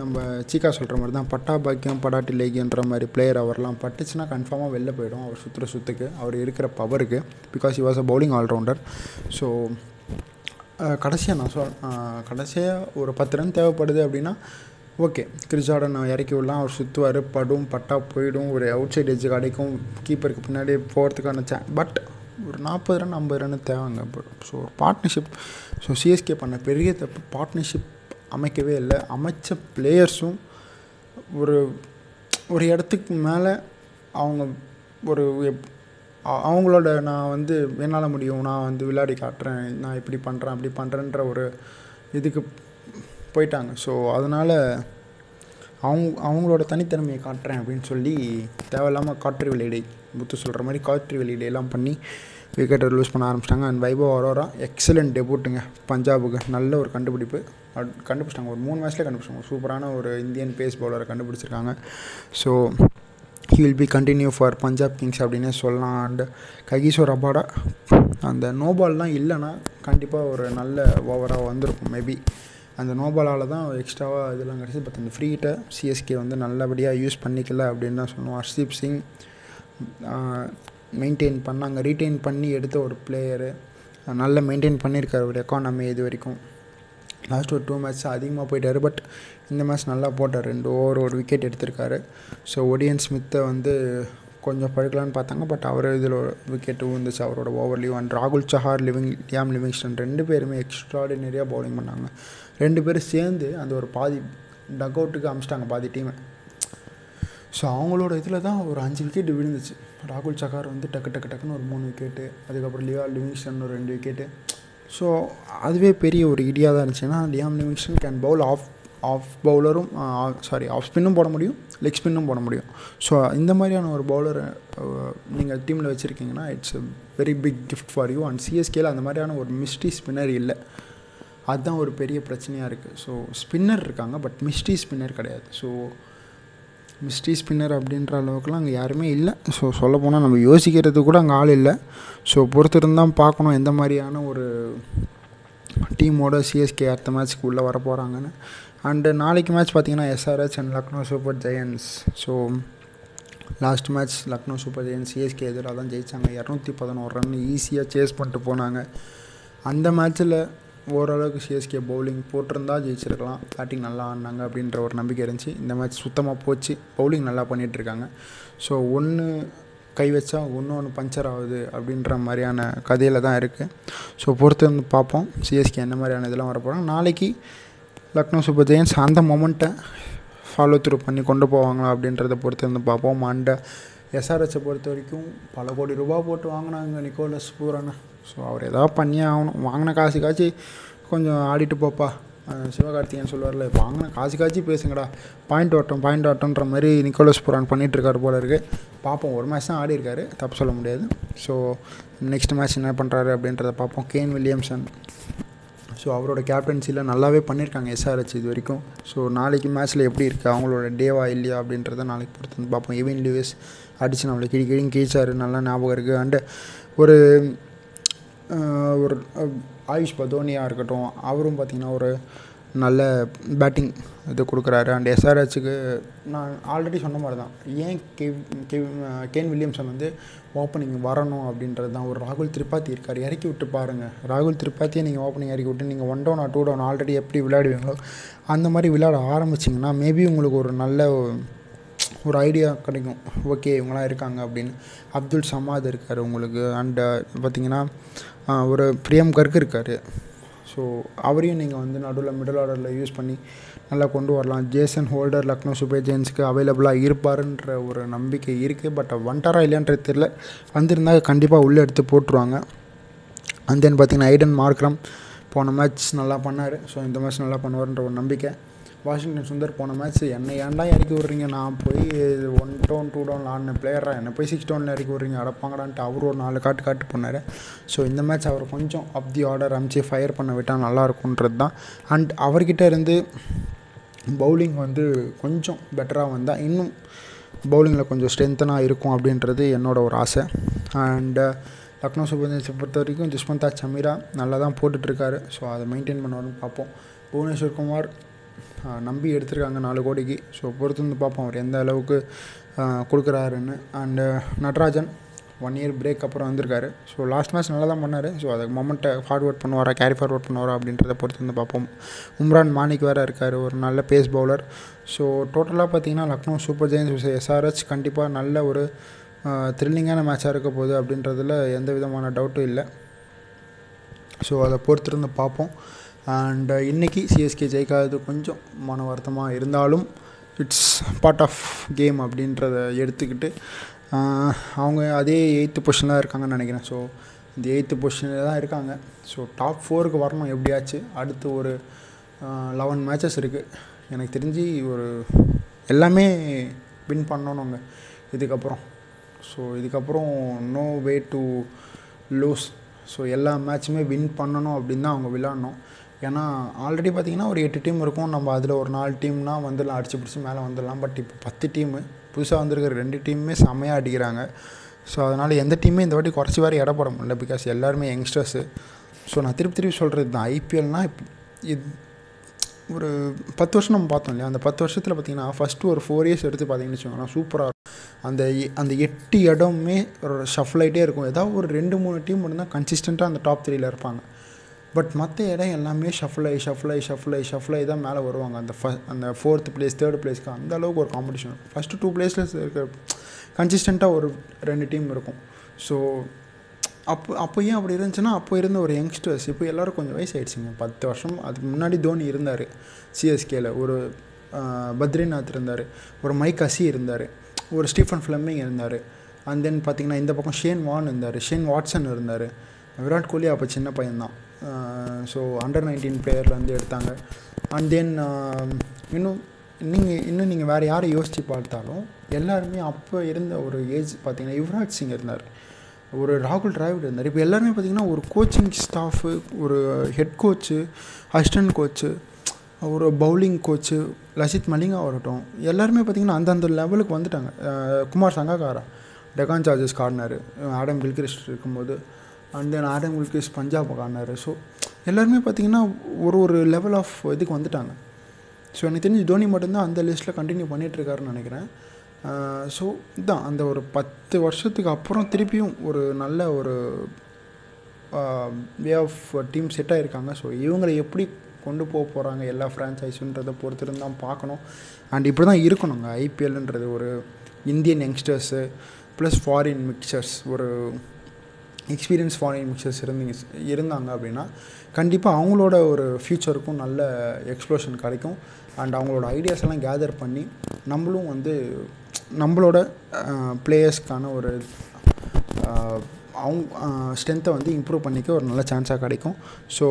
நம்ம சீக்கா சொல்கிற மாதிரி தான். பட்டா பாக்கியம் படாட்டி லேகியன்ற மாதிரி பிளேயர் அவர்லாம் பட்டுச்சுன்னா கன்ஃபார்மாக வெளில போயிடும் அவர் சுற்றுற சுற்றுக்கு அவர் இருக்கிற பவருக்கு because he was a bowling allrounder so கடைசியாக நான் சொல் கடைசியாக ஒரு பத்து ரன் தேவைப்படுது அப்படின்னா ஓகே கிறிஸ் ஜார்டன் இறக்கி விடலாம் அவர் சுற்றுவார் படும் பட்டா போயிடும். ஒரு அவுட் சைட் எஜ்ஜு கிடைக்கும் கீப்பருக்கு பின்னாடி போகிறதுக்கான சே பட் ஒரு நாற்பது ரன் ஐம்பது ரன் தேவைங்க ஸோ ஒரு பார்ட்னர்ஷிப் ஸோ சிஎஸ்கே பண்ண பெரிய தப்பு. பார்ட்னர்ஷிப் அமைக்கவே இல்லை. அமைச்ச பிளேயர்ஸும் ஒரு ஒரு இடத்துக்கு மேலே அவங்க ஒரு அவங்களோட நான் வந்து என்னால் முடியும். நான் வந்து விளையாடி காட்டுறேன். நான் இப்படி பண்ணுறேன் அப்படி பண்ணுறேன்ற ஒரு இதுக்கு போயிட்டாங்க. ஸோ அதனால் அவங்க அவங்களோட தனித்திறமையை காட்டுறேன் அப்படின்னு சொல்லி தேவையில்லாமல் காற்று வெளியீடை முத்து சொல்கிற மாதிரி காற்று வெளியிடையெல்லாம் பண்ணி விக்கெட்டை லூஸ் பண்ண ஆரம்பிச்சிட்டாங்க. அண்ட் வைபவ் அரோரா எக்ஸலண்ட் டெபூட்டுங்க பஞ்சாபுக்கு நல்ல ஒரு கண்டுபிடிப்பு. கண்டுபிடிச்சிட்டாங்க. ஒரு மூணு மேட்ச்லேயே கண்டுபிடிச்சாங்க சூப்பரான ஒரு இந்தியன் பேஸ் பவுலரை கண்டுபிடிச்சிருக்காங்க. So he will be continue for Punjab Kings அப்படின்னே சொல்லலாம். அண்ட் ககிஷோர் அபாடா அந்த நோபால்லாம் இல்லைன்னா கண்டிப்பாக ஒரு நல்ல ஓவராக வந்திருக்கும். மேபி அந்த நோபலால் தான் எக்ஸ்ட்ராவாக இதெல்லாம் கிடச்சி. பட் அந்த ஃப்ரீகிட்ட சிஎஸ்கே வந்து நல்லபடியாக யூஸ் பண்ணிக்கல அப்படின்னு தான் சொல்லுவோம் ஹர்ஷீப் சிங் மெயின்டைன் பண்ணாங்க. ரீட்டைன் பண்ணி எடுத்த ஒரு பிளேயரு நல்லா மெயின்டைன் பண்ணியிருக்காரு ஒரு எக்கானமி இது வரைக்கும். லாஸ்ட் ஒரு டூ மேட்ச் அதிகமாக போயிட்டார். பட் இந்த மேட்ச் நல்லா போட்டார். ரெண்டு ஓவர் ஒரு விக்கெட் எடுத்திருக்காரு. ஸோ ஒடியன் ஸ்மித்தை வந்து கொஞ்சம் படுக்கலான்னு பார்த்தாங்க. பட் அவர் இதில் விக்கெட்டு விழுந்துச்சு. அவரோட ஓவர்லேயும் அண்ட் ராகுல் சஹார் லிவிங் லியாம் லிவிங்ஸ்டன் ரெண்டு பேருமே எக்ஸ்ட்ராடினரியாக பவுலிங் பண்ணாங்க. ரெண்டு பேரும் சேர்ந்து அந்த ஒரு பாதி டக் அவுட்டுக்கு அமிச்சிட்டாங்க பாதி டீமை ஸோ அவங்களோட இதில் தான் ஒரு அஞ்சு விக்கெட் விழுந்துச்சு. ராகுல் சகார் வந்து டக்கு டக்கு டக்குன்னு ஒரு மூணு விக்கெட்டு அதுக்கப்புறம் லியா லிவிங்ஸ்டன் ஒரு ரெண்டு விக்கெட்டு ஸோ அதுவே பெரிய ஒரு இடியாக தான் இருந்துச்சுன்னா Liam Livingstone can bowl off off பவுலரும் sorry off ஸ்பின்னும் போட முடியும் லெக் ஸ்பின்னும் போட முடியும். ஸோ இந்த மாதிரியான ஒரு பவுலரை நீங்கள் டீமில் வச்சுருக்கீங்கன்னா it's very big gift for you and சிஎஸ்கேல அந்த மாதிரியான ஒரு மிஸ்ட்ரி ஸ்பின்னர் இல்லை. அதுதான் ஒரு பெரிய பிரச்சனையாக இருக்குது ஸோ ஸ்பின்னர் இருக்காங்க பட் மிஸ்ட்ரி ஸ்பின்னர் கிடையாது. ஸோ மிஸ்ட்ரி ஸ்பின்னர் அப்படின்ற அளவுக்குலாம் அங்கே யாருமே இல்லை. ஸோ சொல்லப்போனால் நம்ம யோசிக்கிறது கூட அங்கே ஆள் இல்லை. ஸோ பொறுத்திருந்தான் பார்க்கணும் எந்த மாதிரியான ஒரு டீமோட சிஎஸ்கே அடுத்த மேட்ச்க்கு உள்ளே வர போகிறாங்கன்னு அண்டு நாளைக்கு மேட்ச் பார்த்தீங்கன்னா SRH and Lucknow Super Giants so last match Lucknow Super Giants CSK எதிராக தான் ஜெயித்தாங்க இரநூத்தி பதினோரு ரன் ஈஸியாக சேஸ் பண்ணிட்டு போனாங்க. அந்த மேட்ச்சில் ஓரளவுக்கு சிஎஸ்கே பவுலிங் போட்டிருந்தா ஜெயிச்சிருக்கலாம். பேட்டிங் நல்லா ஆடினாங்க அப்படின்ற ஒரு நம்பிக்கை இருந்துச்சு. இந்த மேட்ச் சுத்தமாக போச்சு. பவுலிங் நல்லா பண்ணிகிட்ருக்காங்க ஸோ ஒன்று கை வச்சா ஒன்று ஒன்று பஞ்சர் ஆகுது அப்படின்ற மாதிரியான கதையில் தான் இருக்குது ஸோ பொறுத்து வந்து பார்ப்போம். சிஎஸ்கே என்ன மாதிரியான இதெல்லாம் வரப்போகிறோம் நாளைக்கு லக்னோ சூப்பர் ஜெயின்ஸ் அந்த மொமெண்ட்டை ஃபாலோ த்ரூ பண்ணி கொண்டு போவாங்களா அப்படின்றத பொறுத்து வந்து பார்ப்போம். அண்ட் எஸ்ஆர்எஸை பொறுத்த வரைக்கும் பல கோடி ரூபா போட்டு வாங்கினாங்க நிக்கோலஸ் பூரான ஸோ அவர் எதாவது பண்ணியே ஆகணும். வாங்கின காசு காய்ச்சி கொஞ்சம் ஆடிட்டு போப்பா. சிவகார்த்திகேயன் சொல்லுவார்ல வாங்கின காசு காய்ச்சி பேசுங்கடா. பாயிண்ட் ஓட்டம் பாயிண்ட் ஓட்டம்ன்ற மாதிரி நிக்கோலஸ் புரான் பண்ணிகிட்ருக்காரு போல இருக்குது பார்ப்போம் ஒரு மேட்ச் தான் ஆடி இருக்காரு. தப்பு சொல்ல முடியாது. ஸோ நெக்ஸ்ட் மேட்ச் என்ன பண்ணுறாரு அப்படின்றத பார்ப்போம் கேன் வில்லியம்சன் ஸோ அவரோட கேப்டன்சியில் நல்லாவே பண்ணியிருக்காங்க எஸ்ஆர்ஹெச் இது வரைக்கும். ஸோ நாளைக்கு மேட்ச்சில் எப்படி இருக்குது அவங்களோட டேவா இல்லையா அப்படின்றத நாளைக்கு பொறுத்து வந்து பார்ப்போம் எவின் லூவிஸ் அடித்து நம்மளை கிழி கிடி கீழ்ச்சாரு. நல்லா ஞாபகம் இருக்குது அண்டு ஒரு ஒரு ஆயுஷ் பதோனியாக இருக்கட்டும் அவரும் பார்த்திங்கன்னா ஒரு நல்ல பேட்டிங் இது கொடுக்குறாரு. அண்ட் எஸ்ஆர்ஹெச்சுக்கு நான் ஆல்ரெடி சொன்ன மாதிரி தான் ஏன் கெவ் கெவ் கேன் வில்லியம்சன் வந்து ஓப்பனிங் வரணும் அப்படின்றது தான் ஒரு ராகுல் திரிபாத்தி இருக்கார். இறக்கி விட்டு பாருங்கள் ராகுல் திரிபாத்தியை நீங்கள் ஓப்பனிங் இறக்கி விட்டு நீங்கள் one down two down already எப்படி விளையாடுவீங்களோ அந்த மாதிரி விளையாட ஆரம்பிச்சிங்கன்னா மேபி உங்களுக்கு ஒரு நல்ல ஒரு ஐடியா கிடைக்கும். ஓகே இவங்களாம் இருக்காங்க அப்படின்னு. அப்துல் சமாத் இருக்கார் உங்களுக்கு. அண்டு பார்த்திங்கன்னா ஒரு பிரியம் கர்க் இருக்கார். ஸோ அவரையும் நீங்கள் வந்து நடுவில் மிடில் ஆர்டரில் யூஸ் பண்ணி நல்லா கொண்டு வரலாம். ஜேசன் ஹோல்டர் லக்னோ சூப்பர் ஜெயின்ஸுக்கு அவைலபிளாக இருப்பாருன்ற ஒரு நம்பிக்கை இருக்குது பட் வந்துட்டாரா இல்லையான்றது தெரியல. வந்திருந்தால் கண்டிப்பாக உள்ளே எடுத்து போட்டுருவாங்க. அண்ட் தென் பார்த்திங்கன்னா ஐடன் மார்க்ரம் போன மேட்ச் நல்லா பண்ணார். ஸோ இந்த மேட்ச் நல்லா பண்ணுவார்ன்ற ஒரு நம்பிக்கை. வாஷிங்டன் சுந்தர் போன மேட்ச் என்னை ஏன்டா இறக்கி விட்றீங்க? நான் போய் ஒன் டவுன் டூ டவுன் ஆடின பிளேயரா என்னை போய் சிக்ஸ் டவுனில் இறக்கி விட்றீங்க? அடப்பாங்கடான்ட்டு அவர் ஒரு நாலு காட்டு காட்டு பண்ணார். ஸோ இந்த மேட்ச் அவர் கொஞ்சம் அப் தி ஆர்டர் அமிச்சு ஃபயர் பண்ண விட்டால் நல்லாயிருக்குன்றது தான். அண்ட் அவர்கிட்ட இருந்து பவுலிங் வந்து கொஞ்சம் பெட்டராக வந்தால் இன்னும் பவுலிங்கில் கொஞ்சம் ஸ்ட்ரென்த்தனாக இருக்கும் அப்படின்றது என்னோட ஒரு ஆசை. அண்டு uh, லக்னோ சூப்பர் ஜெயின்ஸை பொறுத்த வரைக்கும் ஜிஸ்மந்தா சமீரா நல்லா தான் போட்டுட்ருக்காரு ஸோ அதை மெயின்டைன் பண்ணுவார்னு பார்ப்போம். புவனேஸ்வர் குமார் நம்பி எடுத்திருக்காங்க நாலு கோடிக்கு. ஸோ பொறுத்து வந்து பார்ப்போம் அவர் எந்த அளவுக்கு கொடுக்குறாருன்னு. And Natarajan one year break அப்புறம் வந்திருக்காரு. ஸோ லாஸ்ட் மேட்ச் நல்லா தான் பண்ணார். ஸோ அதுக்கு மொமெண்ட்டை ஃபார்வர்ட் பண்ணுவாரா கேரி ஃபார்வர்ட் பண்ணுவாரா அப்படின்றத பொறுத்து வந்து பார்ப்போம். உம்ரான் மாணிக் வேறு இருக்கார் ஒரு நல்ல பேஸ் பவுலர் ஸோ டோட்டலாக பார்த்தீங்கன்னா லக்னோ சூப்பர் ஜெயின்ஸ் எஸ்ஆர்ஹெச் கண்டிப்பாக நல்ல ஒரு த்ரில்லிங்கான மேட்சாக இருக்க போகுது அப்படின்றதுல எந்த விதமான டவுட்டும் இல்லை. ஸோ அதை பொறுத்திருந்து பார்ப்போம். அண்ட் uh, இன்றைக்கி சிஎஸ்கே ஜெயிக்காதது கொஞ்சம் மன வருத்தமாக இருந்தாலும் இட்ஸ் பார்ட் ஆஃப் கேம் அப்படின்றத எடுத்துக்கிட்டு அவங்க அதே எயித்து பொசிஷனில் இருக்காங்கன்னு நினைக்கிறேன். ஸோ இந்த எயித்து பொசிஷனில் தான் இருக்காங்க. ஸோ டாப் ஃபோருக்கு வரணும் எப்படியாச்சு. அடுத்து ஒரு லெவன் மேட்சஸ் இருக்குது எனக்கு தெரிஞ்சு ஒரு எல்லாமே வின் பண்ணணுங்க. இதுக்கப்புறம். ஸோ இதுக்கப்புறம் no way to lose so எல்லா மேட்சுமே வின் பண்ணணும் அப்படின்னு தான் அவங்க விளாட்ணும் ஏன்னா ஆல்ரெடி பார்த்திங்கன்னா ஒரு எட்டு டீம் இருக்கும். நம்ம அதில் ஒரு நாலு டீம்னால் வந்துடலாம் அடித்து பிடிச்சி மேலே வந்துடலாம். பட் இப்போ பத்து டீமு புதுசாக வந்திருக்கிற ரெண்டு டீமுமே செம்மையாக அடிக்கிறாங்க. ஸோ அதனால் எந்த டீமே இந்த வாட்டி குறைச்சி வேறு இட போட முடியல. பிகாஸ் எல்லாருமே யங்ஸ்டர்ஸு ஸோ நான் திருப்பி திருப்பி சொல்கிறது தான். ஐபிஎல்னால் இது ஒரு பத்து வருஷம் நம்ம பார்த்தோம் இல்லையா? அந்த பத்து வருஷத்தில் பார்த்திங்கன்னா ஃபஸ்ட்டு ஒரு ஃபோர் இயர்ஸ் எடுத்து பார்த்தீங்கன்னு வச்சுக்கோங்களேன் சூப்பராக இருக்கும். அந்த அந்த எட்டு இடமே ஒரு ஷஃபில் ஆகிட்டே இருக்கும். ஏதாவது ஒரு ரெண்டு மூணு டீம் மட்டும்தான் கன்சிஸ்டண்ட்டாக அந்த டாப் த்ரீயில் இருப்பாங்க. பட் மற்ற இடம் எல்லாமே ஷஃபிள் ஆகி ஷஃபிள் ஆகி ஷஃபிள் ஆகி ஷஃபிள் ஆகி தான் மேலே வருவாங்க. அந்த ஃப அந்த ஃபோர்த் பிளேஸ் தேர்ட் பிளேஸ்க்கு அந்த அளவுக்கு ஒரு காம்படிஷன் இருக்கும் ஃபஸ்ட்டு டூ பிளேஸில் இருக்கிற கன்சிஸ்டண்ட்டாக ஒரு ரெண்டு டீம் இருக்கும். ஸோ அப்போ அப்போ ஏன் அப்படி இருந்துச்சுன்னா அப்போ இருந்த ஒரு யங்ஸ்டர்ஸ் இப்போ எல்லோரும் கொஞ்சம் வயசாகிடுச்சிங்க பத்து வருஷம் அதுக்கு முன்னாடி தோனி இருந்தார். சிஎஸ்கேல ஒரு பத்ரிநாத் இருந்தார். ஒரு மைக் அசி இருந்தார். ஒரு ஸ்டீஃபன் ஃப்ளெமிங் இருந்தார். அண்ட் தென் பார்த்திங்கன்னா இந்த பக்கம் ஷேன் வான் இருந்தார். ஷேன் வாட்சன் இருந்தார். விராட் கோலி அப்போ சின்ன பையன்தான். ஸோ அண்டர் நைன்டீன் பிளேயர்லேருந்து எடுத்தாங்க. அண்ட் தென் இன்னும் நீங்கள் இன்னும் நீங்கள் வேறு யாரை யோசித்து பார்த்தாலும் எல்லாருமே அப்போ இருந்த ஒரு ஏஜ் பார்த்தீங்கன்னா யுவராஜ் சிங் இருந்தார். ஒரு ராகுல் டிராவிட் இருந்தார். இப்போ எல்லாருமே பார்த்தீங்கன்னா ஒரு கோச்சிங் ஸ்டாஃபு ஒரு ஹெட் கோச்சு அசிஸ்டன்ட் கோச்சு ஒரு பவுலிங் கோச்சு லசித் மலிங்கா வரட்டும் எல்லாருமே பார்த்திங்கன்னா அந்தந்த லெவலுக்கு வந்துட்டாங்க. Kumar Sangakkara Deccan Chargers corner Adam Gilchrist இருக்கும்போது அண்ட் தென் ஆடம் குல்கேஷ் பஞ்சாப் கார்னர் ஸோ எல்லாருமே பார்த்திங்கன்னா ஒரு ஒரு லெவல் ஆஃப் இதுக்கு வந்துட்டாங்க. ஸோ எனக்கு தெரிஞ்சு தோனி மட்டும்தான் அந்த லிஸ்ட்டில் கண்டினியூ பண்ணிகிட்ருக்காருன்னு நினைக்கிறேன். ஸோ இதுதான் அந்த ஒரு பத்து வருஷத்துக்கு அப்புறம் திருப்பியும் ஒரு நல்ல ஒரு வே ஆஃப் டீம் செட் ஆகிருக்காங்க ஸோ இவங்களை எப்படி கொண்டு போக போகிறாங்க எல்லா ஃப்ரான்ச்சைஸுன்றதை பொறுத்து தான் பார்க்கணும். அண்ட் இப்படி தான் இருக்கணுங்க ஐபிஎல்ன்றது ஒரு Indian youngsters plus foreign mixtures ஒரு எக்ஸ்பீரியன்ஸ் ஃபாரின் மிக்சர்ஸ் இருந்தீங்க இருந்தாங்க அப்படின்னா கண்டிப்பாக அவங்களோட ஒரு ஃப்யூச்சருக்கும் நல்ல எக்ஸ்ப்ளோஷன் கிடைக்கும். அண்ட் அவங்களோட ஐடியாஸ் எல்லாம் கேதர் பண்ணி நம்மளும் வந்து நம்மளோட பிளேயர்ஸ்க்கான ஒரு அவங்க ஸ்ட்ரென்த்தை வந்து இம்ப்ரூவ் பண்ணிக்க ஒரு நல்ல சான்ஸாக கிடைக்கும். ஸோ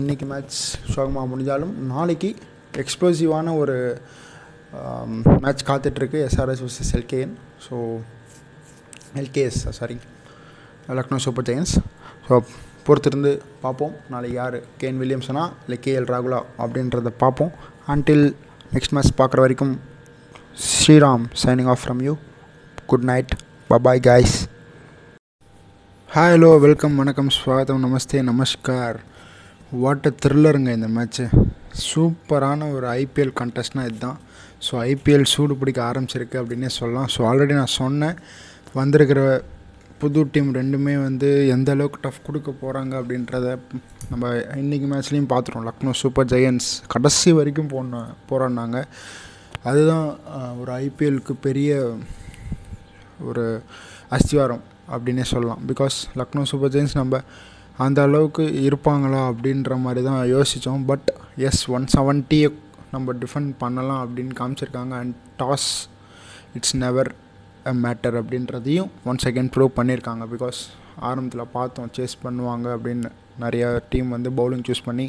இன்றைக்கி மேட்ச் சோகமாக முடிஞ்சாலும் நாளைக்கு எக்ஸ்ப்ளோசிவான ஒரு மேட்ச் காத்துட்ருக்கு SRS versus LKN so LKS sorry Lucknow Super Giants so பொறுத்திருந்து பார்ப்போம் நாளைக்கு யார் கேன் வில்லியம்ஸனா இல்லை கேஎல் ராகுலா அப்படின்றத பார்ப்போம் அன்டில் நெக்ஸ்ட் மேட்ச் பார்க்குற வரைக்கும் Sriram signing off from you good night bye bye guys hi hello welcome வணக்கம் ஸ்வாகத்தம் நமஸ்தே நமஸ்கார். வாட் அ த்ரில்லருங்க இந்த மேட்ச்சு சூப்பரான ஒரு ஐபிஎல் கண்டெஸ்ட்னால் இதுதான். ஸோ ஐபிஎல் சூடு பிடிக்க ஆரம்பிச்சிருக்கு அப்படின்னே சொல்லலாம். ஸோ ஆல்ரெடி நான் சொன்னேன். வந்திருக்கிற புது டீம் ரெண்டுமே வந்து எந்த அளவுக்கு டஃப் கொடுக்க போகிறாங்க அப்படின்றத நம்ம இன்றைக்கி மேட்ச்லேயும் பார்த்துருவோம். லக்னோ சூப்பர் ஜெயன்ஸ் கடைசி வரைக்கும் போன போகிறோன்னாங்க அதுதான் ஒரு ஐபிஎலுக்கு பெரிய ஒரு அஸ்திவாரம் அப்படின்னே சொல்லலாம். பிகாஸ் லக்னோ சூப்பர் ஜெயின்ஸ் நம்ம அந்த அளவுக்கு இருப்பாங்களா அப்படின்ற மாதிரி தான் யோசித்தோம் பட் எஸ் ஒன் செவன்ட்டியை நம்ம டிஃபெண்ட் பண்ணலாம் அப்படின்னு காமிச்சிருக்காங்க. And toss it's never matter அப்படின்றதையும் ஒன் செகண்ட் ப்ரூவ் பண்ணியிருக்காங்க. பிகாஸ் ஆரம்பத்தில் பார்த்தோம் சேஸ் பண்ணுவாங்க அப்படின்னு நிறையா டீம் வந்து பவுலிங் சூஸ் பண்ணி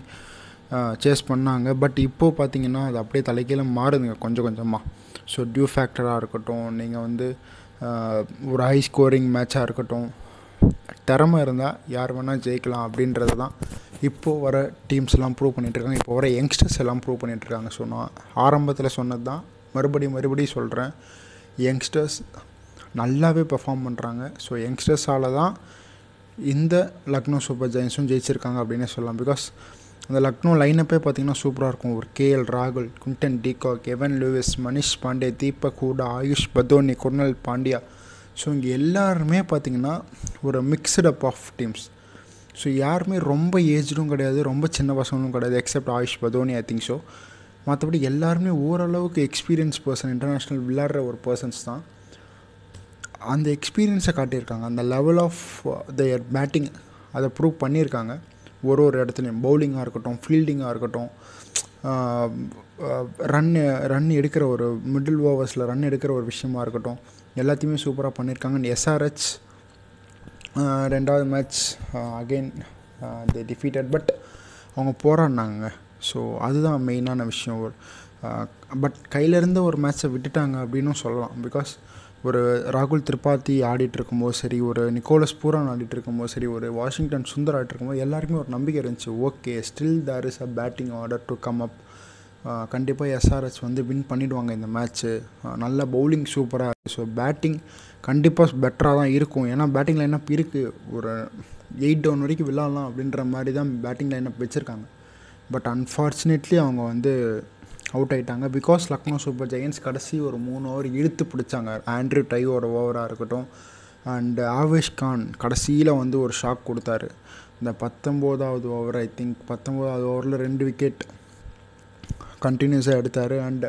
சேஸ் பண்ணாங்க. பட் இப்போது பார்த்தீங்கன்னா அது அப்படியே தலைக்கீழே மாறுதுங்க கொஞ்சம் கொஞ்சமாக ஸோ டியூ ஃபேக்டராக இருக்கட்டும் நீங்கள் வந்து ஒரு ஹை ஸ்கோரிங் மேட்சாக இருக்கட்டும் திறமை இருந்தால் யார் வேணால் ஜெயிக்கலாம் அப்படின்றது தான் இப்போது வர டீம்ஸ் எல்லாம் ப்ரூவ் பண்ணிகிட்ருக்காங்க இப்போ வர யங்ஸ்டர்ஸ் எல்லாம் ப்ரூவ் பண்ணிகிட்ருக்காங்க ஸோ நான் ஆரம்பத்தில் சொன்னது தான் மறுபடியும் மறுபடியும் சொல்கிறேன் யங்ஸ்டர்ஸ் நல்லாவே பெர்ஃபார்ம் பண்ணுறாங்க ஸோ யங்ஸ்டர்ஸால் தான் இந்த லக்னோ சூப்பர் ஜெயின்ஸும் ஜெயிச்சிருக்காங்க அப்படின்னே சொல்லலாம். பிகாஸ் அந்த லக்னோ லைனப்பே பார்த்தீங்கன்னா சூப்பராக இருக்கும். ஒரு கேஎல் ராகுல் Quinton de Kock Evin Lewis Manish Pandey Deepak Hooda Ayush Badoni Krunal Pandya. So இங்கே எல்லாருமே பார்த்தீங்கன்னா ஒரு mixed up of teams so யாருமே ரொம்ப ஏஜ்டும் கிடையாது. ரொம்ப சின்ன பசங்களும் கிடையாது except Ayush Badoni I think so மற்றபடி எல்லாருமே ஓரளவுக்கு எக்ஸ்பீரியன்ஸ் பர்சன் இன்டர்நேஷ்னல் விளாட்ற ஒரு பர்சன்ஸ் தான். அந்த எக்ஸ்பீரியன்ஸை காட்டியிருக்காங்க. அந்த லெவல் ஆஃப் தயர் பேட்டிங் அதை ப்ரூவ் பண்ணியிருக்காங்க. ஒரு ஒரு இடத்துலையும். பவுலிங்காக இருக்கட்டும் ஃபீல்டிங்காக இருக்கட்டும் uh, uh, ரன் ரன் எடுக்கிற ஒரு மிடில் ஓவர்ஸில் ரன் எடுக்கிற ஒரு விஷயமா இருக்கட்டும். எல்லாத்தையுமே சூப்பராக பண்ணியிருக்காங்க. எஸ்ஆர்ஹெச் uh, ரெண்டாவது match again the defeated but அவங்க போராடினாங்க. ஸோ அதுதான் மெயினான விஷயம். ஒரு பட் கையிலேருந்து ஒரு மேட்ச்சை விட்டுட்டாங்க அப்படின்னும் சொல்லலாம். பிகாஸ் ஒரு ராகுல் திரிபாதி ஆடிட்டு இருக்கும்போது சரி ஒரு நிக்கோலஸ் பூரான் ஆடிட்டு இருக்கும்போது சரி ஒரு வாஷிங்டன் சுந்தர் ஆடிட்டு இருக்கும்போது எல்லாருக்குமே ஒரு நம்பிக்கை இருந்துச்சு. Okay still there is a batting order to come up கண்டிப்பாக எஸ்ஆர்எஸ் வந்து வின் பண்ணிடுவாங்க இந்த மேட்ச்சு நல்ல பவுலிங் சூப்பராக இருக்குது ஸோ பேட்டிங் கண்டிப்பாக பெட்டராக தான் இருக்கும். ஏன்னா பேட்டிங் லைனப் இருக்குது ஒரு எயிட் டவுன் வரைக்கும் விளாட்லாம் அப்படின்ற மாதிரி தான் பேட்டிங் லைனப் வச்சுருக்காங்க. பட் அன்ஃபார்ச்சுனேட்லி அவங்க வந்து அவுட் ஆகிட்டாங்க பிகாஸ் லக்னோ சூப்பர் ஜெயின்ஸ் கடைசி ஒரு மூணு ஓவர் இழுத்து பிடிச்சாங்க. ஆண்ட்ரூ டைவோட ஓவராக இருக்கட்டும். அண்டு ஆவேஷ் கான் கடைசியில் வந்து ஒரு ஷாக் கொடுத்தாரு. இந்த பத்தொம்போதாவது ஓவர் ஐ திங்க் பத்தொம்போதாவது ஓவரில் ரெண்டு விக்கெட் கண்டினியூஸாக எடுத்தார். அண்ட்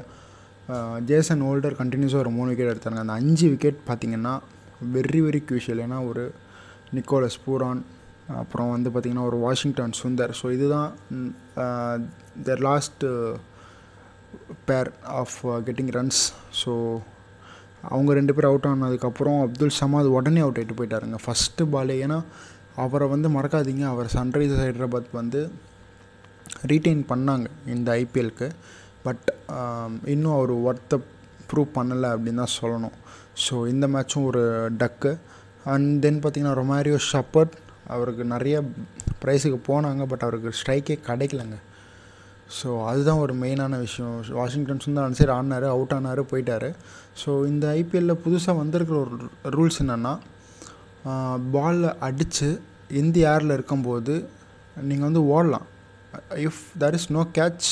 ஜேசன் ஓல்டர் கண்டினியூஸாக ஒரு மூணு விக்கெட் எடுத்தாங்க அந்த அஞ்சு விக்கெட் பார்த்திங்கன்னா வெரி வெரி க்யூஷியல் ஏன்னா ஒரு நிக்கோலஸ் பூரான் அப்புறம் வந்து பார்த்திங்கன்னா ஒரு வாஷிங்டன் சுந்தர் ஸோ இதுதான் the last uh, pair of getting runs so அவங்க ரெண்டு பேர் அவுட் ஆனதுக்கப்புறம் அப்துல் சமாத் உடனே அவுட் ஆகிட்டு போயிட்டாருங்க. ஃபஸ்ட்டு பாலே ஏன்னா அவரை வந்து மறக்காதீங்க. அவர் சன்ரைசர்ஸ் ஹைதராபாத் வந்து ரீட்டைன் பண்ணாங்க இந்த ஐபிஎல்க்கு பட் um, இன்னும் அவர் ஒர்த்தை ப்ரூவ் பண்ணலை அப்படின்னு தான் சொல்லணும். ஸோ இந்த மேட்சும் ஒரு டக்கு அண்ட் தென் பார்த்திங்கன்னா ரொமாரியோ ஷப்பர்ட் அவருக்கு நிறைய ப்ரைஸுக்கு போனாங்க. பட் அவருக்கு ஸ்ட்ரைக்கே கிடைக்கலங்க. ஸோ அதுதான் ஒரு மெயினான விஷயம். வாஷிங்டன் சுந்தர் அந்த சைடு ஆடினார் அவுட் ஆனார் போயிட்டார். ஸோ இந்த ஐபிஎல்லில் புதுசாக வந்திருக்கிற ஒரு ரூல்ஸ் என்னென்னா பாலில் அடித்து எந்த ஏரில் இருக்கும்போது நீங்கள் வந்து ஓடலாம். If there is no catch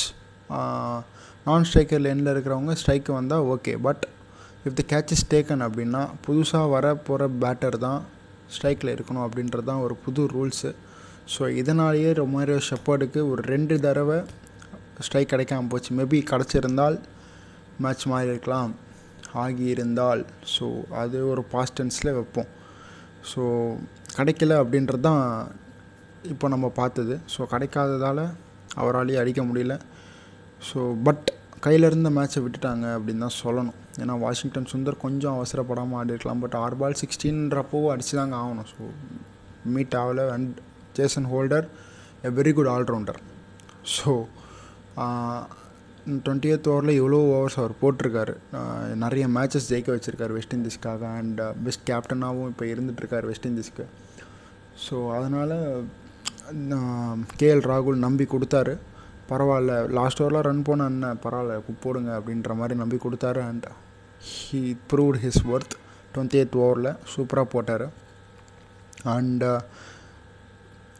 non striker லைனில் இருக்கிறவங்க ஸ்ட்ரைக்கு வந்தால் okay but if the catch is taken அப்படின்னா புதுசாக வர போகிற பேட்டர் தான் ஸ்ட்ரைக்கில் இருக்கணும் அப்படின்றது தான் ஒரு புது ரூல்ஸு ஸோ இதனாலேயே ரொமாரியோ ஷெப்பர்டுக்கு ஒரு ரெண்டு தடவை ஸ்ட்ரைக் கிடைக்காம போச்சு. மேபி கிடச்சிருந்தால் மேட்ச் மாறி இருக்கலாம். ஆகியிருந்தால். ஸோ அது ஒரு பாஸ்டன்ஸில் வைப்போம். ஸோ கிடைக்கல அப்படின்றது தான் இப்போ நம்ம பார்த்தது. ஸோ கிடைக்காததால் அவராலேயே அடிக்க முடியல. ஸோ பட் கையில் இருந்த மேட்ச்சை விட்டுட்டாங்க அப்படின்னு தான் சொல்லணும். ஏன்னா வாஷிங்டன் சுந்தர் கொஞ்சம் அவசரப்படாமல் ஆடி இருக்கலாம். பட் ஆறு பால் சிக்ஸ்டீன்றப்போ அடிச்சு தாங்க ஆகணும். ஸோ மீட் ஆகலை. And Jason Holder a very good allrounder so twenty eight ஓவரில் எவ்வளோ ஓவர்ஸ் அவர் போட்டிருக்காரு. நிறைய மேட்சஸ் ஜெயிக்க வச்சுருக்காரு வெஸ்ட் இண்டீஸ்க்காக அண்ட் பெஸ்ட் uh, கேப்டனாகவும் இப்போ இருந்துகிட்ருக்கார் வெஸ்ட் இண்டீஸ்க்கு ஸோ அதனால் கேஎல் ராகுல் நம்பி கொடுத்தாரு. பரவாயில்ல லாஸ்ட் ஓவரில் ரன் போன என்ன? பரவாயில்ல போடுங்க அப்படின்ற மாதிரி நம்பி கொடுத்தாரு and he proved his worth twenty eight ஓவரில் சூப்பராக போட்டார். அண்ட்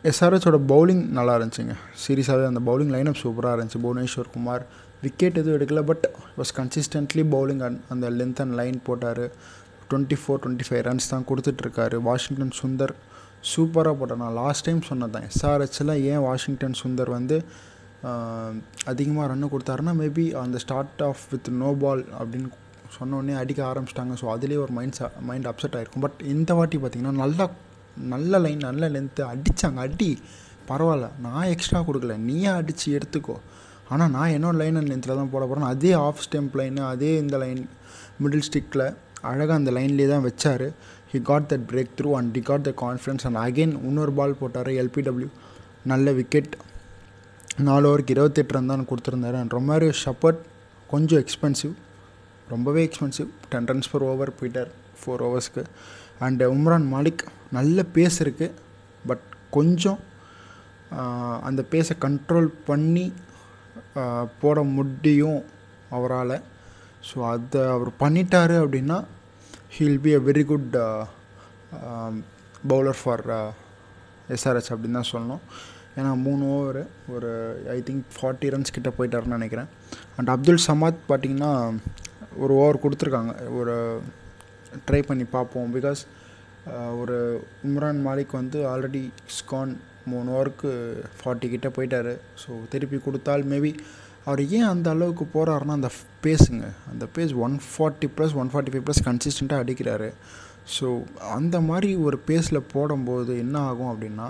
எஸ்ஆர்ஹெச்சோட பவுலிங் நல்லா இருந்துச்சுங்க. சீரியஸாகவே அந்த பவுலிங் லைனப் சூப்பராக இருந்துச்சு. புவனேஸ்வர் குமார் விக்கெட் எதுவும் எடுக்கல but was consistently bowling and அந்த லென்த் அண்ட் லைன் போட்டார். Twenty four twenty five runs தான் கொடுத்துட்ருக்காரு. வாஷிங்டன் சுந்தர் சூப்பராக போட்டார். நான் லாஸ்ட் டைம் சொன்னதான் எஸ்ஆர்ஹெச்சில் ஏன் வாஷிங்டன் சுந்தர் வந்து அதிகமாக ரன்னு கொடுத்தாருன்னா மேபி அந்த start of with no ball அப்படின்னு சொன்னோடனே அடிக்க ஆரம்பிச்சிட்டாங்க. ஸோ அதுலேயே ஒரு மைண்ட் மைண்ட் அப்செட் ஆகிருக்கும் பட் இந்த வாட்டி பார்த்திங்கன்னா நல்லா நல்ல லைன் நல்ல லென்த்து அடித்தாங்க அடி பரவாயில்ல. நான் எக்ஸ்ட்ரா கொடுக்கல. நீயே அடித்து எடுத்துக்கோ. ஆனால் நான் என்னோட லைன் அண்ட் லென்த்தில் தான் போட போகிறேன் அதே ஆஃப் ஸ்டெம்ப் லைனு அதே இந்த லைன் மிடில் ஸ்டிக்கில் அழகாக அந்த லைன்லேயே தான் வச்சார். He got that break through and D got the confidence and again இன்னொரு பால் போட்டார் எல்பிடபிள்யூ நல்ல விக்கெட் நாலு ஓவருக்கு இருபத்தெட்டு ரன் தான் கொடுத்துருந்தாரு. அண்ட் ரொமாரியோ ஷப்பர்ட் கொஞ்சம் எக்ஸ்பென்சிவ் ரொம்பவே expensive ten runs per over போயிட்டார். ஃபோர் ஓவர்ஸ்க்கு அண்டு உம்ரான் மாலிக் நல்ல பேஸ் இருக்குது பட் கொஞ்சம் uh, அந்த பேஸை கண்ட்ரோல் பண்ணி uh, போட முடியும் அவரால். ஸோ அதை அவர் பண்ணிட்டாரு அப்படின்னா he'll be a very good bowler for SRH அப்படின்னு தான் சொல்லணும். ஏன்னா மூணு ஓவர் ஒரு ஐ திங்க் ஃபார்ட்டி ரன்ஸ் கிட்டே போயிட்டாருன்னு நினைக்கிறேன். அண்ட் அப்துல் சமாத் பார்த்திங்கன்னா ஒரு ஓவர் கொடுத்துருக்காங்க. ஒரு ட்ரை பண்ணி பார்ப்போம். பிகாஸ் uh, ஒரு உம்ரான் மாலிக் வந்து ஆல்ரெடி ஸ்கான் மூணு ஓவருக்கு ஃபார்ட்டி கிட்டே போயிட்டார். ஸோ திருப்பி கொடுத்தால் மேபி அவர் ஏன் அந்த அளவுக்கு போகிறாருன்னா அந்த பேஸுங்க அந்த pace one forty plus one forty five plus கன்சிஸ்டண்ட்டாக அடிக்கிறாரு. ஸோ அந்த மாதிரி ஒரு பேஸில் போடும்போது என்ன ஆகும் அப்படின்னா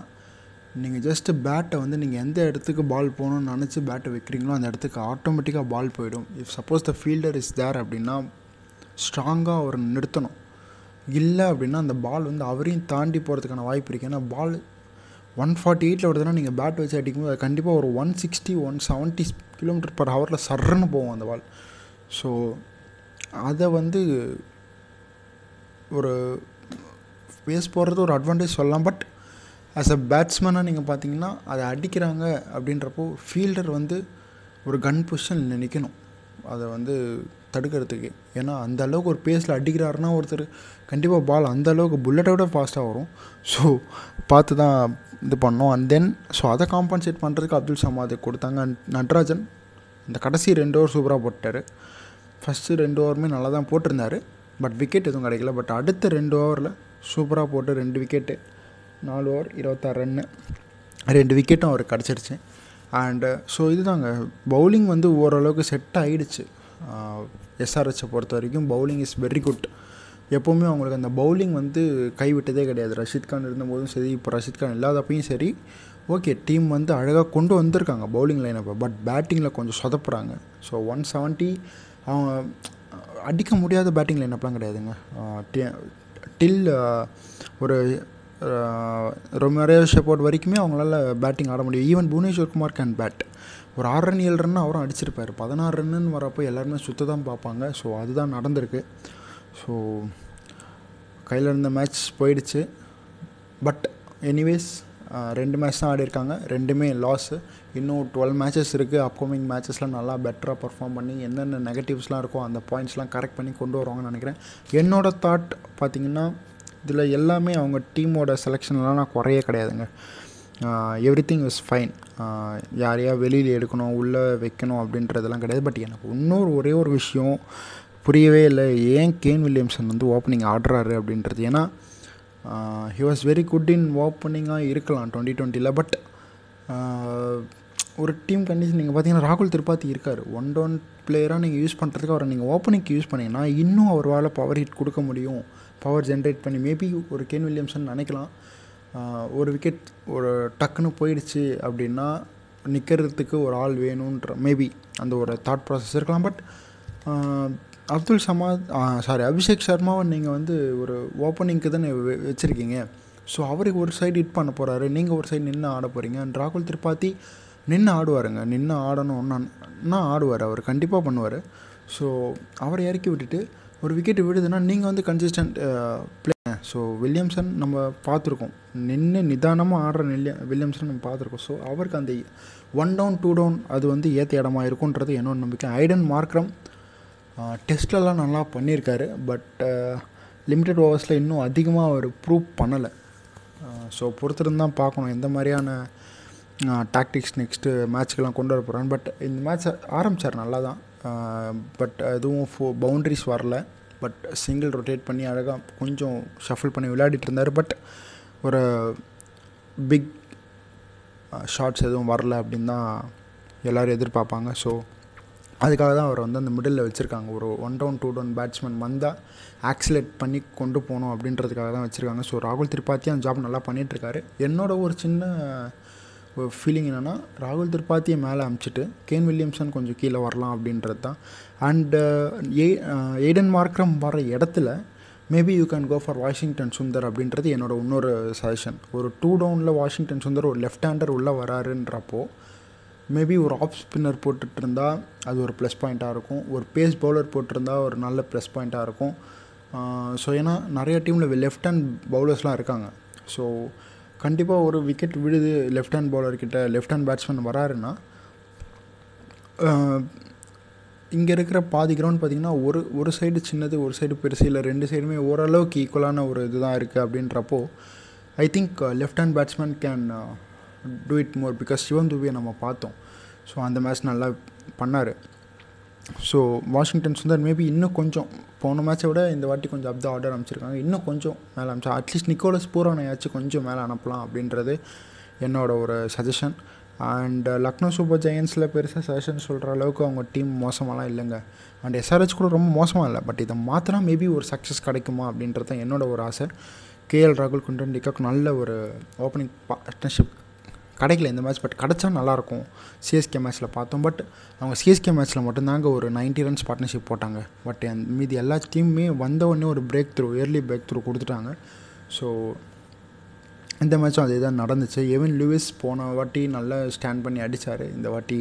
நீங்கள் ஜஸ்ட்டு பேட்டை வந்து நீங்கள் எந்த இடத்துக்கு பால் போகணும்னு நினச்சி பேட்டை வைக்கிறீங்களோ அந்த இடத்துக்கு ஆட்டோமேட்டிக்காக பால் போயிடும். If suppose the fielder is there அப்படின்னா ஸ்ட்ராங்காக அவர் நிறுத்தணும். இல்லை அப்படின்னா அந்த பால் வந்து அவரையும் தாண்டி போகிறதுக்கான வாய்ப்பு இருக்குது ஏன்னா பால் ஒன் ஃபார்ட்டி எயிட்டில் வருதுன்னா நீங்கள் பேட் வச்சு அடிக்கும்போது அது கண்டிப்பாக ஒரு one sixty one seventy kilometer per ஹவரில் சர்றன்னு போகும் அந்த பால் ஸோ அதை வந்து ஒரு பேஸ் போடுறது ஒரு அட்வான்டேஜ் சொல்லலாம். பட் ஆஸ் அ பேட்ஸ்மேனாக நீங்கள் பார்த்தீங்கன்னா அதை அடிக்கிறாங்க அப்படின்றப்போ ஃபீல்டர் வந்து ஒரு கன் பொசிஷன் நிற்கணும் அதை வந்து தடுக்கிறதுக்கு. ஏன்னா அந்த அளவுக்கு ஒரு பேஸில் அடிக்கிறாருன்னா ஒருத்தர் கண்டிப்பாக பால் அந்த அளவுக்கு புல்லட்டை விட ஃபாஸ்ட்டாக வரும். ஸோ பார்த்து தான் இது பண்ணோம். அண்ட் தென் ஸோ அதை காம்பன்சேட் பண்ணுறதுக்கு அப்துல் சமாத் கொடுத்தாங்க. அண்ட் நட்ராஜன் இந்த கடைசி ரெண்டு ஓவர் சூப்பராக போட்டார் ஃபஸ்ட்டு ரெண்டு ஓவருமே நல்லா தான் போட்டிருந்தார். பட் விக்கெட் எதுவும் கிடைக்கல. பட் அடுத்த ரெண்டு ஓவரில் சூப்பராக போட்டு ரெண்டு விக்கெட்டு நாலு ஓவர் இருபத்தாறு ரன்னு ரெண்டு விக்கெட்டும் அவருக்கு கிடச்சிருச்சு. அண்டு ஸோ இதுதாங்க. பவுலிங் வந்து ஓரளவுக்கு செட் ஆகிடுச்சு எஸ்ஆர்ஹெச்சை பொறுத்த வரைக்கும் பவுலிங் இஸ் வெரி குட் எப்போவுமே அவங்களுக்கு அந்த பவுலிங் வந்து கைவிட்டதே கிடையாது. ரஷித் கான் இருந்தபோதும் சரி இப்போ ரஷித் கான் இல்லாதப்பையும் சரி ஓகே டீம் வந்து அழகாக கொண்டு வந்திருக்காங்க பவுலிங் லைனப்பை பட் பேட்டிங்கில் கொஞ்சம் சொதப்புறாங்க. ஸோ ஒன் செவன்ட்டி அவங்க அடிக்க முடியாத பேட்டிங் லைனப்லாம் கிடையாதுங்க. டில் ஒரு ரொமாரியோ ஷெப்போர்ட் வரைக்குமே அவங்களால பேட்டிங் ஆட முடியும். Even Bhuvneshwar Kumar can bat ஒரு ஆறு ரன் ஏழு ரன் அவரும் அடிச்சிருப்பார். பதினாறு ரன்னுன்னு வரப்போ எல்லாருமே சுத்த தான் பார்ப்பாங்க. ஸோ அதுதான் நடந்திருக்கு. ஸோ கையில் இருந்த மேட்ச் போயிடுச்சு. பட் எனிவேஸ் ரெண்டு மேட்ச் தான் ஆடிருக்காங்க ரெண்டுமே லாஸு இன்னும் டுவெல் மேட்சஸ் இருக்குது அப்கமிங் மேட்சஸ்லாம் நல்லா பெட்டராக பர்ஃபார்ம் பண்ணி என்னென்ன நெகட்டிவ்ஸ்லாம் இருக்கோ அந்த பாயிண்ட்ஸ்லாம் கரெக்ட் பண்ணி கொண்டு வருவாங்கன்னு நினைக்கிறேன். என்னோடய தாட் பார்த்திங்கன்னா இதில் எல்லாமே அவங்க டீமோட செலெக்ஷன்லாம் நான் குறைய கிடையாதுங்க. எவ்ரி திங் இஸ் ஃபைன் யாரையா வெளியில் எடுக்கணும் உள்ளே வைக்கணும் அப்படின்றதெல்லாம் கிடையாது. பட் எனக்கு இன்னொரு ஒரே ஒரு விஷயம் புரியவே இல்லை. ஏன் கேன் வில்லியம்சன் வந்து ஓப்பனிங் ஆடுறாரு அப்படின்றது? ஏன்னா he was very good in ஓப்பனிங்காக இருக்கலாம் டுவெண்ட்டி டுவெண்ட்டியில் பட் ஒரு டீம் கண்டிஷன் நீங்கள் பார்த்தீங்கன்னா ராகுல் திரிபாதி இருக்கார். ஒன் டவுன் பிளேயராக நீங்கள் யூஸ் பண்ணுறதுக்கு அவரை நீங்கள் ஓப்பனிங்க்கு யூஸ் பண்ணிங்கன்னா இன்னும் அவரால் பவர் ஹிட் கொடுக்க முடியும். பவர் ஜென்ரேட் பண்ணி மேபி ஒரு கேன் வில்லியம்சன் நினைக்கலாம். ஒரு விக்கெட் ஒரு டக்குன்னு போயிடுச்சு அப்படின்னா நிற்கிறதுக்கு ஒரு ஆள் வேணுன்ற மேபி அந்த ஒரு தாட் ப்ராசஸ் இருக்கலாம். பட் அப்துல் சமாத் சாரி அபிஷேக் சர்மாவை நீங்கள் வந்து ஒரு ஓப்பனிங்க்கு தானே வச்சுருக்கீங்க. ஸோ அவருக்கு ஒரு சைடு ஹிட் பண்ண போகிறாரு நீங்கள் ஒரு சைடு நின்று ஆட போகிறீங்க அண்ட் ராகுல் திரிபாதி நின்று ஆடுவாருங்க. நின்று ஆடணும்னா ஆடுவார். அவர் கண்டிப்பாக பண்ணுவார். ஸோ அவரை இறக்கி விட்டுட்டு ஒரு விக்கெட் விடுதுன்னா நீங்கள் வந்து கன்சிஸ்டன்ட் பிளே ஸோ வில்லியம்சன் நம்ம பார்த்துருக்கோம். நின்று நிதானமாக ஆடுற நில்லிய வில்லியம்சன் நம்ம பார்த்துருக்கோம். ஸோ அவருக்கு அந்த ஒன் டவுன் டூ டவுன் அது வந்து ஏற்ற இடமா இருக்குன்றது என்னோட நம்பிக்கை. ஐடன் மார்க்ரம் டெஸ்ட்லலாம் நல்லா பண்ணியிருக்காரு. பட் லிமிட்டட் ஓவர்ஸில் இன்னும் அதிகமாக அவர் ப்ரூவ் பண்ணலை. ஸோ பொறுத்திருந்து தான் பார்க்கணும். எந்த மாதிரியான டாக்டிக்ஸ் நெக்ஸ்ட்டு மேட்ச்க்கெலாம் கொண்டு வர போகிறான் பட் இந்த மேட்ச் ஆரம்பித்தார் நல்லா தான் பட் எதுவும் ஃபோ பவுண்ட்ரிஸ் வரல. பட் சிங்கிள் ரொட்டேட் பண்ணி அழகாக கொஞ்சம் ஷஃபிள் பண்ணி விளையாடிட்டு இருந்தார். பட் ஒரு பிக் ஷார்ட்ஸ் எதுவும் வரல அப்படின்னு தான் எல்லோரும் எதிர்பார்ப்பாங்க. ஸோ அதுக்காக தான் அவர் வந்து அந்த மிடில் வச்சுருக்காங்க. ஒரு one down two down batsman வந்தால் ஆக்சிலேட் பண்ணி கொண்டு போகணும் அப்படின்றதுக்காக தான் வச்சுருக்காங்க. ஸோ ராகுல் திரிபாத்தி அந்த ஜாப் நல்லா பண்ணிகிட்ருக்காரு என்னோட ஒரு சின்ன ஃபீலிங் என்னென்னா ராகுல் திரிபாத்தியை மேலே அமுச்சிட்டு கேன் வில்லியம்சன் கொஞ்சம் கீழே வரலாம் அப்படின்றது தான். அண்டு ஏ ஏடன் மார்க்ரம் வர இடத்துல maybe you can go for Washington Sundar அப்படின்றது என்னோட இன்னொரு சஜஷன் ஒரு டூ டவுனில் வாஷிங்டன் சுந்தர் ஒரு லெஃப்ட் ஹேண்டர் உள்ளே வராருன்றப்போ மேபி ஒரு ஆஃப் ஸ்பின்னர் போட்டுட்டு இருந்தால் அது ஒரு ப்ளஸ் பாயிண்ட்டாக இருக்கும். ஒரு பேஸ் பவுலர் போட்டிருந்தா ஒரு நல்ல ப்ளஸ் பாயிண்ட்டாக இருக்கும். ஸோ ஏன்னா நிறைய டீமில் லெஃப்ட் ஹேண்ட் பவுலர்ஸ்லாம் இருக்காங்க. ஸோ கண்டிப்பாக ஒரு விக்கெட் விழுது லெஃப்ட் ஹேண்ட் பவுலர்கிட்ட லெஃப்ட் ஹேண்ட் பேட்ஸ்மேன் வராருன்னா இங்கே இருக்கிற பாதி கிரவுண்ட் பார்த்திங்கன்னா ஒரு ஒரு சைடு சின்னது ஒரு சைடு பெருசு இல்லை ரெண்டு சைடுமே ஓரளவுக்கு ஈக்குவலான ஒரு இதுதான் இருக்குது அப்படின்றப்போ I think left hand batsman can do it more because Shivam துபியை நம்ம பார்த்தோம். ஸோ அந்த மேட்ச் நல்லா பண்ணார். ஸோ வாஷிங்டன் சுந்தர் மேபி இன்னும் கொஞ்சம் போன மேட்சை விட இந்த வாட்டி கொஞ்சம் அப் ஆர்டர் அமைச்சிருக்காங்க இன்னும் கொஞ்சம் மேலே அமைச்சா அட்லீஸ்ட் நிக்கோலஸ் பூரானையாச்சும் கொஞ்சம் மேலே அனுப்பலாம் அப்படின்றது என்னோடய ஒரு suggestion and uh, Lucknow Super ஜெயன்ஸில் பெருசாக சஜஷன் சொல்கிற அளவுக்கு அவங்க டீம் மோசமாலாம் இல்லைங்க. அண்ட் எஸ்ஆர்ஹெச் கூட ரொம்ப மோசமாக இல்லை பட் இதை மாற்றினா மேபி ஒரு சக்ஸஸ் கிடைக்குமா அப்படின்றது தான் என்னோடய ஒரு ஆசை. கேஎல் ராகுல் குண்டன் டிகாக் நல்ல ஒரு ஓப்பனிங் பார்ட்னர்ஷிப் கிடைக்கல இந்த மேட்ச் பட் கிடச்சா நல்லாயிருக்கும். சிஎஸ்கே மேட்ச்சில் பார்த்தோம். பட் அவங்க சிஎஸ்கே மேட்ச்சில் மட்டும்தாங்க ஒரு நைன்ட்டி ரன்ஸ் பார்ட்னர்ஷிப் போட்டாங்க. பட் மீதி எல்லா டீமுமே வந்த உடனே ஒரு break through early break through கொடுத்துட்டாங்க. ஸோ இந்த மேட்சும் அதே தான் நடந்துச்சு. எவன் லூவிஸ் போன வாட்டி நல்லா ஸ்டாண்ட் பண்ணி அடித்தார் இந்த வாட்டி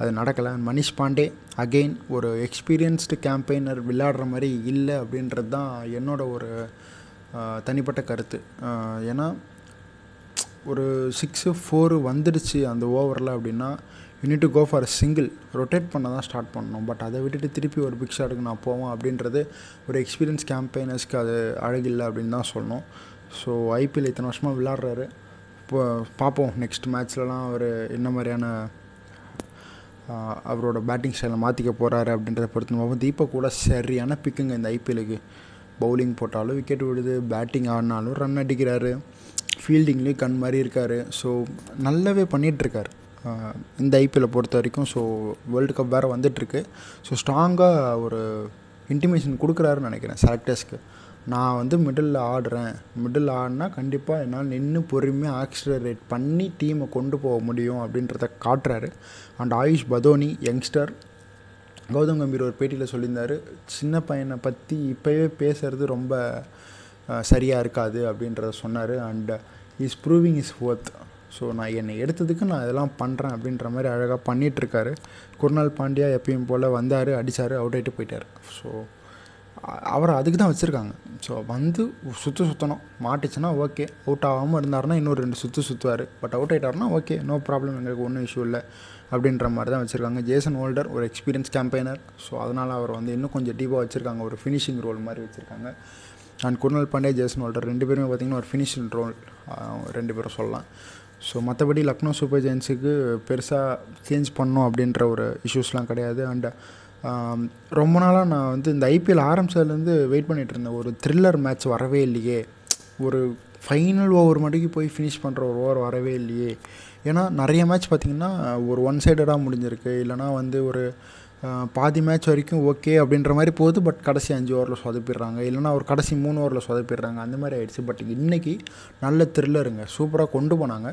அது நடக்கலை. மனிஷ் பாண்டே அகெயின் ஒரு எக்ஸ்பீரியன்ஸ்டு கேம்பெயினர் விளையாடுற மாதிரி இல்லை அப்படின்றது தான் என்னோட ஒரு தனிப்பட்ட கருத்து. ஏன்னா ஒரு சிக்ஸு ஃபோரு வந்துடுச்சு அந்த ஓவரில் அப்படின்னா you need to go for single rotate பண்ண தான் ஸ்டார்ட் பண்ணணும். பட் அதை விட்டுட்டு திருப்பி ஒரு பிக் ஷாட்டுக்கு நான் போவேன் அப்படின்றது ஒரு எக்ஸ்பீரியன்ஸ் கேம்பெயினர்ஸ்க்கு அது அழகில்லை அப்படின்னு தான் சொல்லணும். ஸோ ஐபிஎல் இத்தனை வருஷமாக விளாட்றாரு. இப்போ பார்ப்போம். நெக்ஸ்ட் மேட்ச்லலாம் அவர் என்ன மாதிரியான அவரோட பேட்டிங் ஸ்டைலை மாற்றிக்க போகிறாரு அப்படின்றத பொறுத்து பார்ப்போம். தீபக் கூட சரியான பிக்குங்க இந்த ஐபிஎலுக்கு பவுலிங் போட்டாலும் விக்கெட் விடுது பேட்டிங் ஆடினாலும் ரன் அடிக்கிறாரு. ஃபீல்டிங்லேயும் கண் மாதிரி இருக்கார். ஸோ நல்லாவே பண்ணிகிட்ருக்கார் இந்த ஐபிஎல்லை பொறுத்த வரைக்கும் ஸோ வேர்ல்டு கப் வேறு வந்துட்டுருக்கு. ஸோ ஸ்ட்ராங்காக ஒரு இன்டிமேஷன் கொடுக்குறாருன்னு நினைக்கிறேன் செலக்டர்ஸ்க்கு நான் வந்து மிடில் ஆடுறேன். மிடில் ஆடினா கண்டிப்பாக என்னால் நின்று பொறுமையாக ஆக்சிலரேட் பண்ணி டீமை கொண்டு போக முடியும் அப்படின்றத காட்டுறாரு. அண்ட் ஆயுஷ் பதோனி யங்ஸ்டர் கௌதம் கம்பீர் ஒரு பேட்டியில் சொல்லியிருந்தார் சின்ன பையனை பற்றி இப்போவே பேசுகிறது ரொம்ப சரியாக இருக்காது அப்படின்றத சொன்னார். And is proving is worth so நான் என்னை எடுத்ததுக்கு நான் இதெல்லாம் பண்ணுறேன் அப்படின்ற மாதிரி அழகாக பண்ணிகிட்ருக்காரு குருநாள் பாண்டியா எப்பயும் போல் வந்தார் அடித்தார் அவுட் ஆகிட்டு போயிட்டார். ஸோ அவரை அதுக்கு தான் வச்சுருக்காங்க. ஸோ வந்து சுற்று சுற்றணும் மாட்டுச்சுன்னா ஓகே. அவுட் ஆகாமல் இருந்தாருன்னா இன்னொரு ரெண்டு சுற்று சுற்றுவார் பட் அவுட் ஆகிட்டாருன்னா ஓகே. நோ ப்ராப்ளம் எங்களுக்கு ஒன்றும் இஷ்யூ இல்லை அப்படின்ற மாதிரி தான் வச்சுருக்காங்க. ஜேசன் ஹோல்டர் ஒரு எக்ஸ்பீரியன்ஸ் கேம்பெயினர் ஸோ அதனால் அவர் வந்து இன்னும் கொஞ்சம் டீப்பாக வச்சுருக்காங்க. ஒரு ஃபினிஷிங் ரோல் மாதிரி வச்சுருக்காங்க. And Krunal Pandey Jason Holder ரெண்டு பேருமே பார்த்திங்கன்னா ஒரு ஃபினிஷிங் ரோல் ரெண்டு பேரும் சொல்லலாம். ஸோ மற்றபடி லக்னோ சூப்பர் ஜெயின்ஸுக்கு பெருசாக சேஞ்ச் பண்ணணும் அப்படின்ற ஒரு இஷ்யூஸ்லாம் கிடையாது. அண்ட் ரொம்ப நாளாக நான் வந்து இந்த ஐபிஎல் ஆரம்பிச்சதுலேருந்து வெயிட் பண்ணிகிட்டு இருந்தேன். ஒரு த்ரில்லர் மேட்ச் வரவே இல்லையே. ஒரு ஃபைனல் ஓவர் மட்டுக்கு போய் ஃபினிஷ் பண்ணுற ஒரு ஓவர் வரவே இல்லையே. ஏன்னா நிறைய மேட்ச் பார்த்திங்கன்னா ஒரு ஒன் சைடடாக முடிஞ்சிருக்கு. இல்லைனா வந்து ஒரு பாதி மேட்ச் வரைக்கும் ஓகே அப்படின்ற மாதிரி போகுது பட் கடைசி அஞ்சு ஓவரில் சொதப்பிடுறாங்க. இல்லைனா ஒரு கடைசி மூணு ஓவரில் சொதப்பிடுறாங்க. அந்த மாதிரி ஆயிடுச்சு. பட் இன்றைக்கி நல்ல த்ரில்லருங்க சூப்பராக கொண்டு போனாங்க.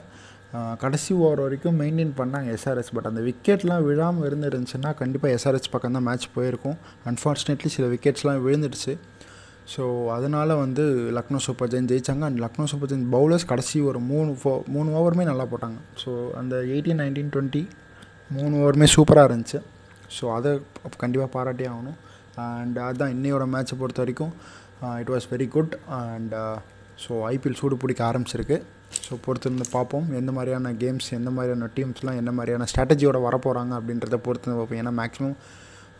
கடைசி ஓவர் வரைக்கும் மெயின்டைன் பண்ணாங்க எஸ்ஆர்எஸ் பட் அந்த விக்கெட்லாம் விழாமல் இருந்துருந்துச்சுன்னா கண்டிப்பாக எஸ்ஆர்எஸ் பக்கம் தான் மேட்ச் போயிருக்கும். அன்ஃபார்ச்சுனேட்லி சில விக்கெட்ஸ்லாம் விழுந்துடுச்சு. ஸோ அதனால் வந்து Lucknow super Jain ஜெயித்தாங்க and Lucknow Super Giant bowlers கடைசி ஒரு மூணு ஃபோ மூணு ஓவருமே நல்லா போட்டாங்க. ஸோ அந்த எயிட்டீன் நைன்டீன் டுவெண்ட்டி மூணு ஓவருமே சூப்பராக இருந்துச்சு. ஸோ அதை கண்டிப்பாக பாராட்டி ஆகணும். அண்ட் அதுதான் இன்னையோட மேட்ச்சை பொறுத்த வரைக்கும் it was very good and so IPL சூடு பிடிக்க ஆரம்பிச்சிருக்கு. ஸோ பொறுத்திருந்து பார்ப்போம். எந்த மாதிரியான கேம்ஸ் எந்த மாதிரியான டீம்ஸ்லாம் என்ன மாதிரியான ஸ்ட்ராட்டஜியோட வரப்போகிறாங்க அப்படின்றத பொறுத்து பார்ப்போம். ஏன்னா மேக்ஸிமம்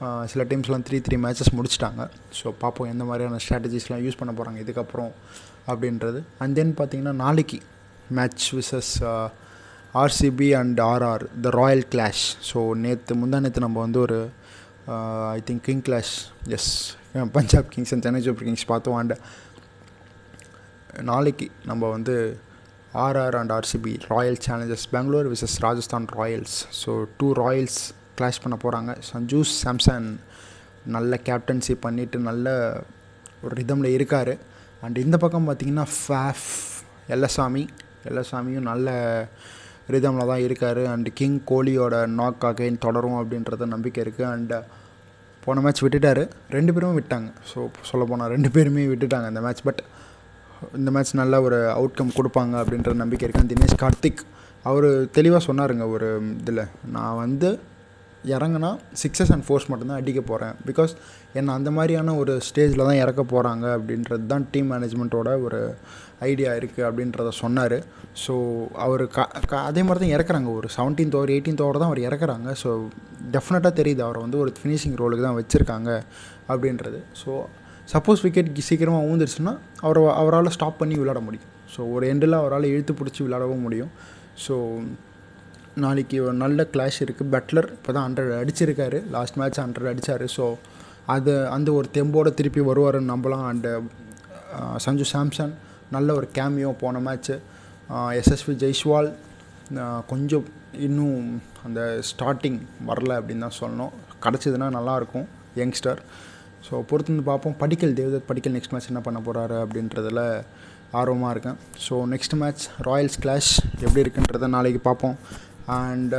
uh, சில டீம்ஸ்லாம் த்ரீ த்ரீ மேட்சஸ் முடிச்சிட்டாங்க. ஸோ பார்ப்போம் எந்த மாதிரியான ஸ்ட்ராட்டஜிஸ்லாம் யூஸ் பண்ண போகிறாங்க இதுக்கப்புறம் அப்படின்றது. அண்ட் தென் பார்த்தீங்கன்னா நாளைக்கு match versus RCB and RR the royal clash so நேற்று முந்தா நேற்று நம்ம வந்து ஒரு I think king clash as Punjab Kings and Chennai Super Kings பார்த்தோம். அண்ட் நாளைக்கு நம்ம வந்து RR and RCB Royal Challengers Bangalore versus Rajasthan Royals so two royals clash பண்ண போகிறாங்க சஞ்சு சாம்சன் நல்ல கேப்டன்சி பண்ணிவிட்டு நல்ல ஒரு ரிதமில் இருக்கார். அண்ட் இந்த பக்கம் பார்த்திங்கன்னா ஃபேஃப் எல்லசாமி எல்லசாமியும் நல்ல ரிதமில் தான் இருக்கார். அண்ட் கிங் கோலியோட நாக் அகைன் தொடரும் அப்படின்றத நம்பிக்கை இருக்குது அண்டு uh, போன மேட்ச் விட்டுட்டார். ரெண்டு பேரும் விட்டாங்க. ஸோ சொல்ல போனால் ரெண்டு பேருமே விட்டுட்டாங்க இந்த மேட்ச் பட் இந்த மேட்ச் நல்ல ஒரு அவுட்கம் கொடுப்பாங்க அப்படின்ற நம்பிக்கை இருக்குது தினேஷ் கார்த்திக் அவர் தெளிவாக சொன்னாருங்க ஒரு இதில் நான் வந்து இறங்கினா சிக்ஸஸ் அண்ட் ஃபோர்ஸ் மட்டும்தான் அடிக்க போகிறேன் பிகாஸ் என்னை அந்த மாதிரியான ஒரு ஸ்டேஜில் தான் இறக்க போகிறாங்க அப்படின்றது தான் டீம் மேனேஜ்மெண்ட்டோட ஒரு ஐடியா இருக்குது அப்படின்றத சொன்னார். ஸோ அவர் க அதே மாதிரி தான் இறக்குறாங்க. ஒரு செவன்டீன்த் ஓவர் எயிட்டீன்த் ஓவர் தான் அவர் இறக்குறாங்க. ஸோ டெஃபினட்டாக தெரியுது அவரை வந்து ஒரு ஃபினிஷிங் ரோலுக்கு தான் வச்சுருக்காங்க அப்படின்றது. ஸோ சப்போஸ் விக்கெட் சீக்கிரமாக ஊந்துருச்சுன்னா அவரை அவரால் ஸ்டாப் பண்ணி விளையாட முடியும். ஸோ ஒரு எண்டில் அவரால் இழுத்து பிடிச்சி விளையாடவும் முடியும். ஸோ நாளைக்கு ஒரு நல்ல கிளாஷ் இருக்குது பட்லர் இப்போ தான் ஹண்ட்ரட் அடிச்சிருக்காரு. லாஸ்ட் மேட்ச் ஹண்ட்ரட் அடித்தார் ஸோ அது அந்த ஒரு தெம்போடு திருப்பி வருவாருன்னு நம்பலாம். அண்டு சஞ்சு சாம்சன் நல்ல ஒரு கேமியோ போன மேட்ச்சு எஸ்எஸ்வி ஜெய்ஸ்வால் கொஞ்சம் இன்னும் அந்த ஸ்டார்டிங் வரல அப்படின்னு தான் சொல்லணும். கிடச்சிதுன்னா நல்லாயிருக்கும் யங்ஸ்டர் ஸோ பொறுத்து வந்து பார்ப்போம். படிக்கல் தேவதத் படிக்கல் நெக்ஸ்ட் மேட்ச் என்ன பண்ண போகிறாரு அப்படின்றதில் ஆர்வமாக இருக்கேன். So next match royals clash எப்படி இருக்குன்றதை நாளைக்கு பார்ப்போம். அண்ட்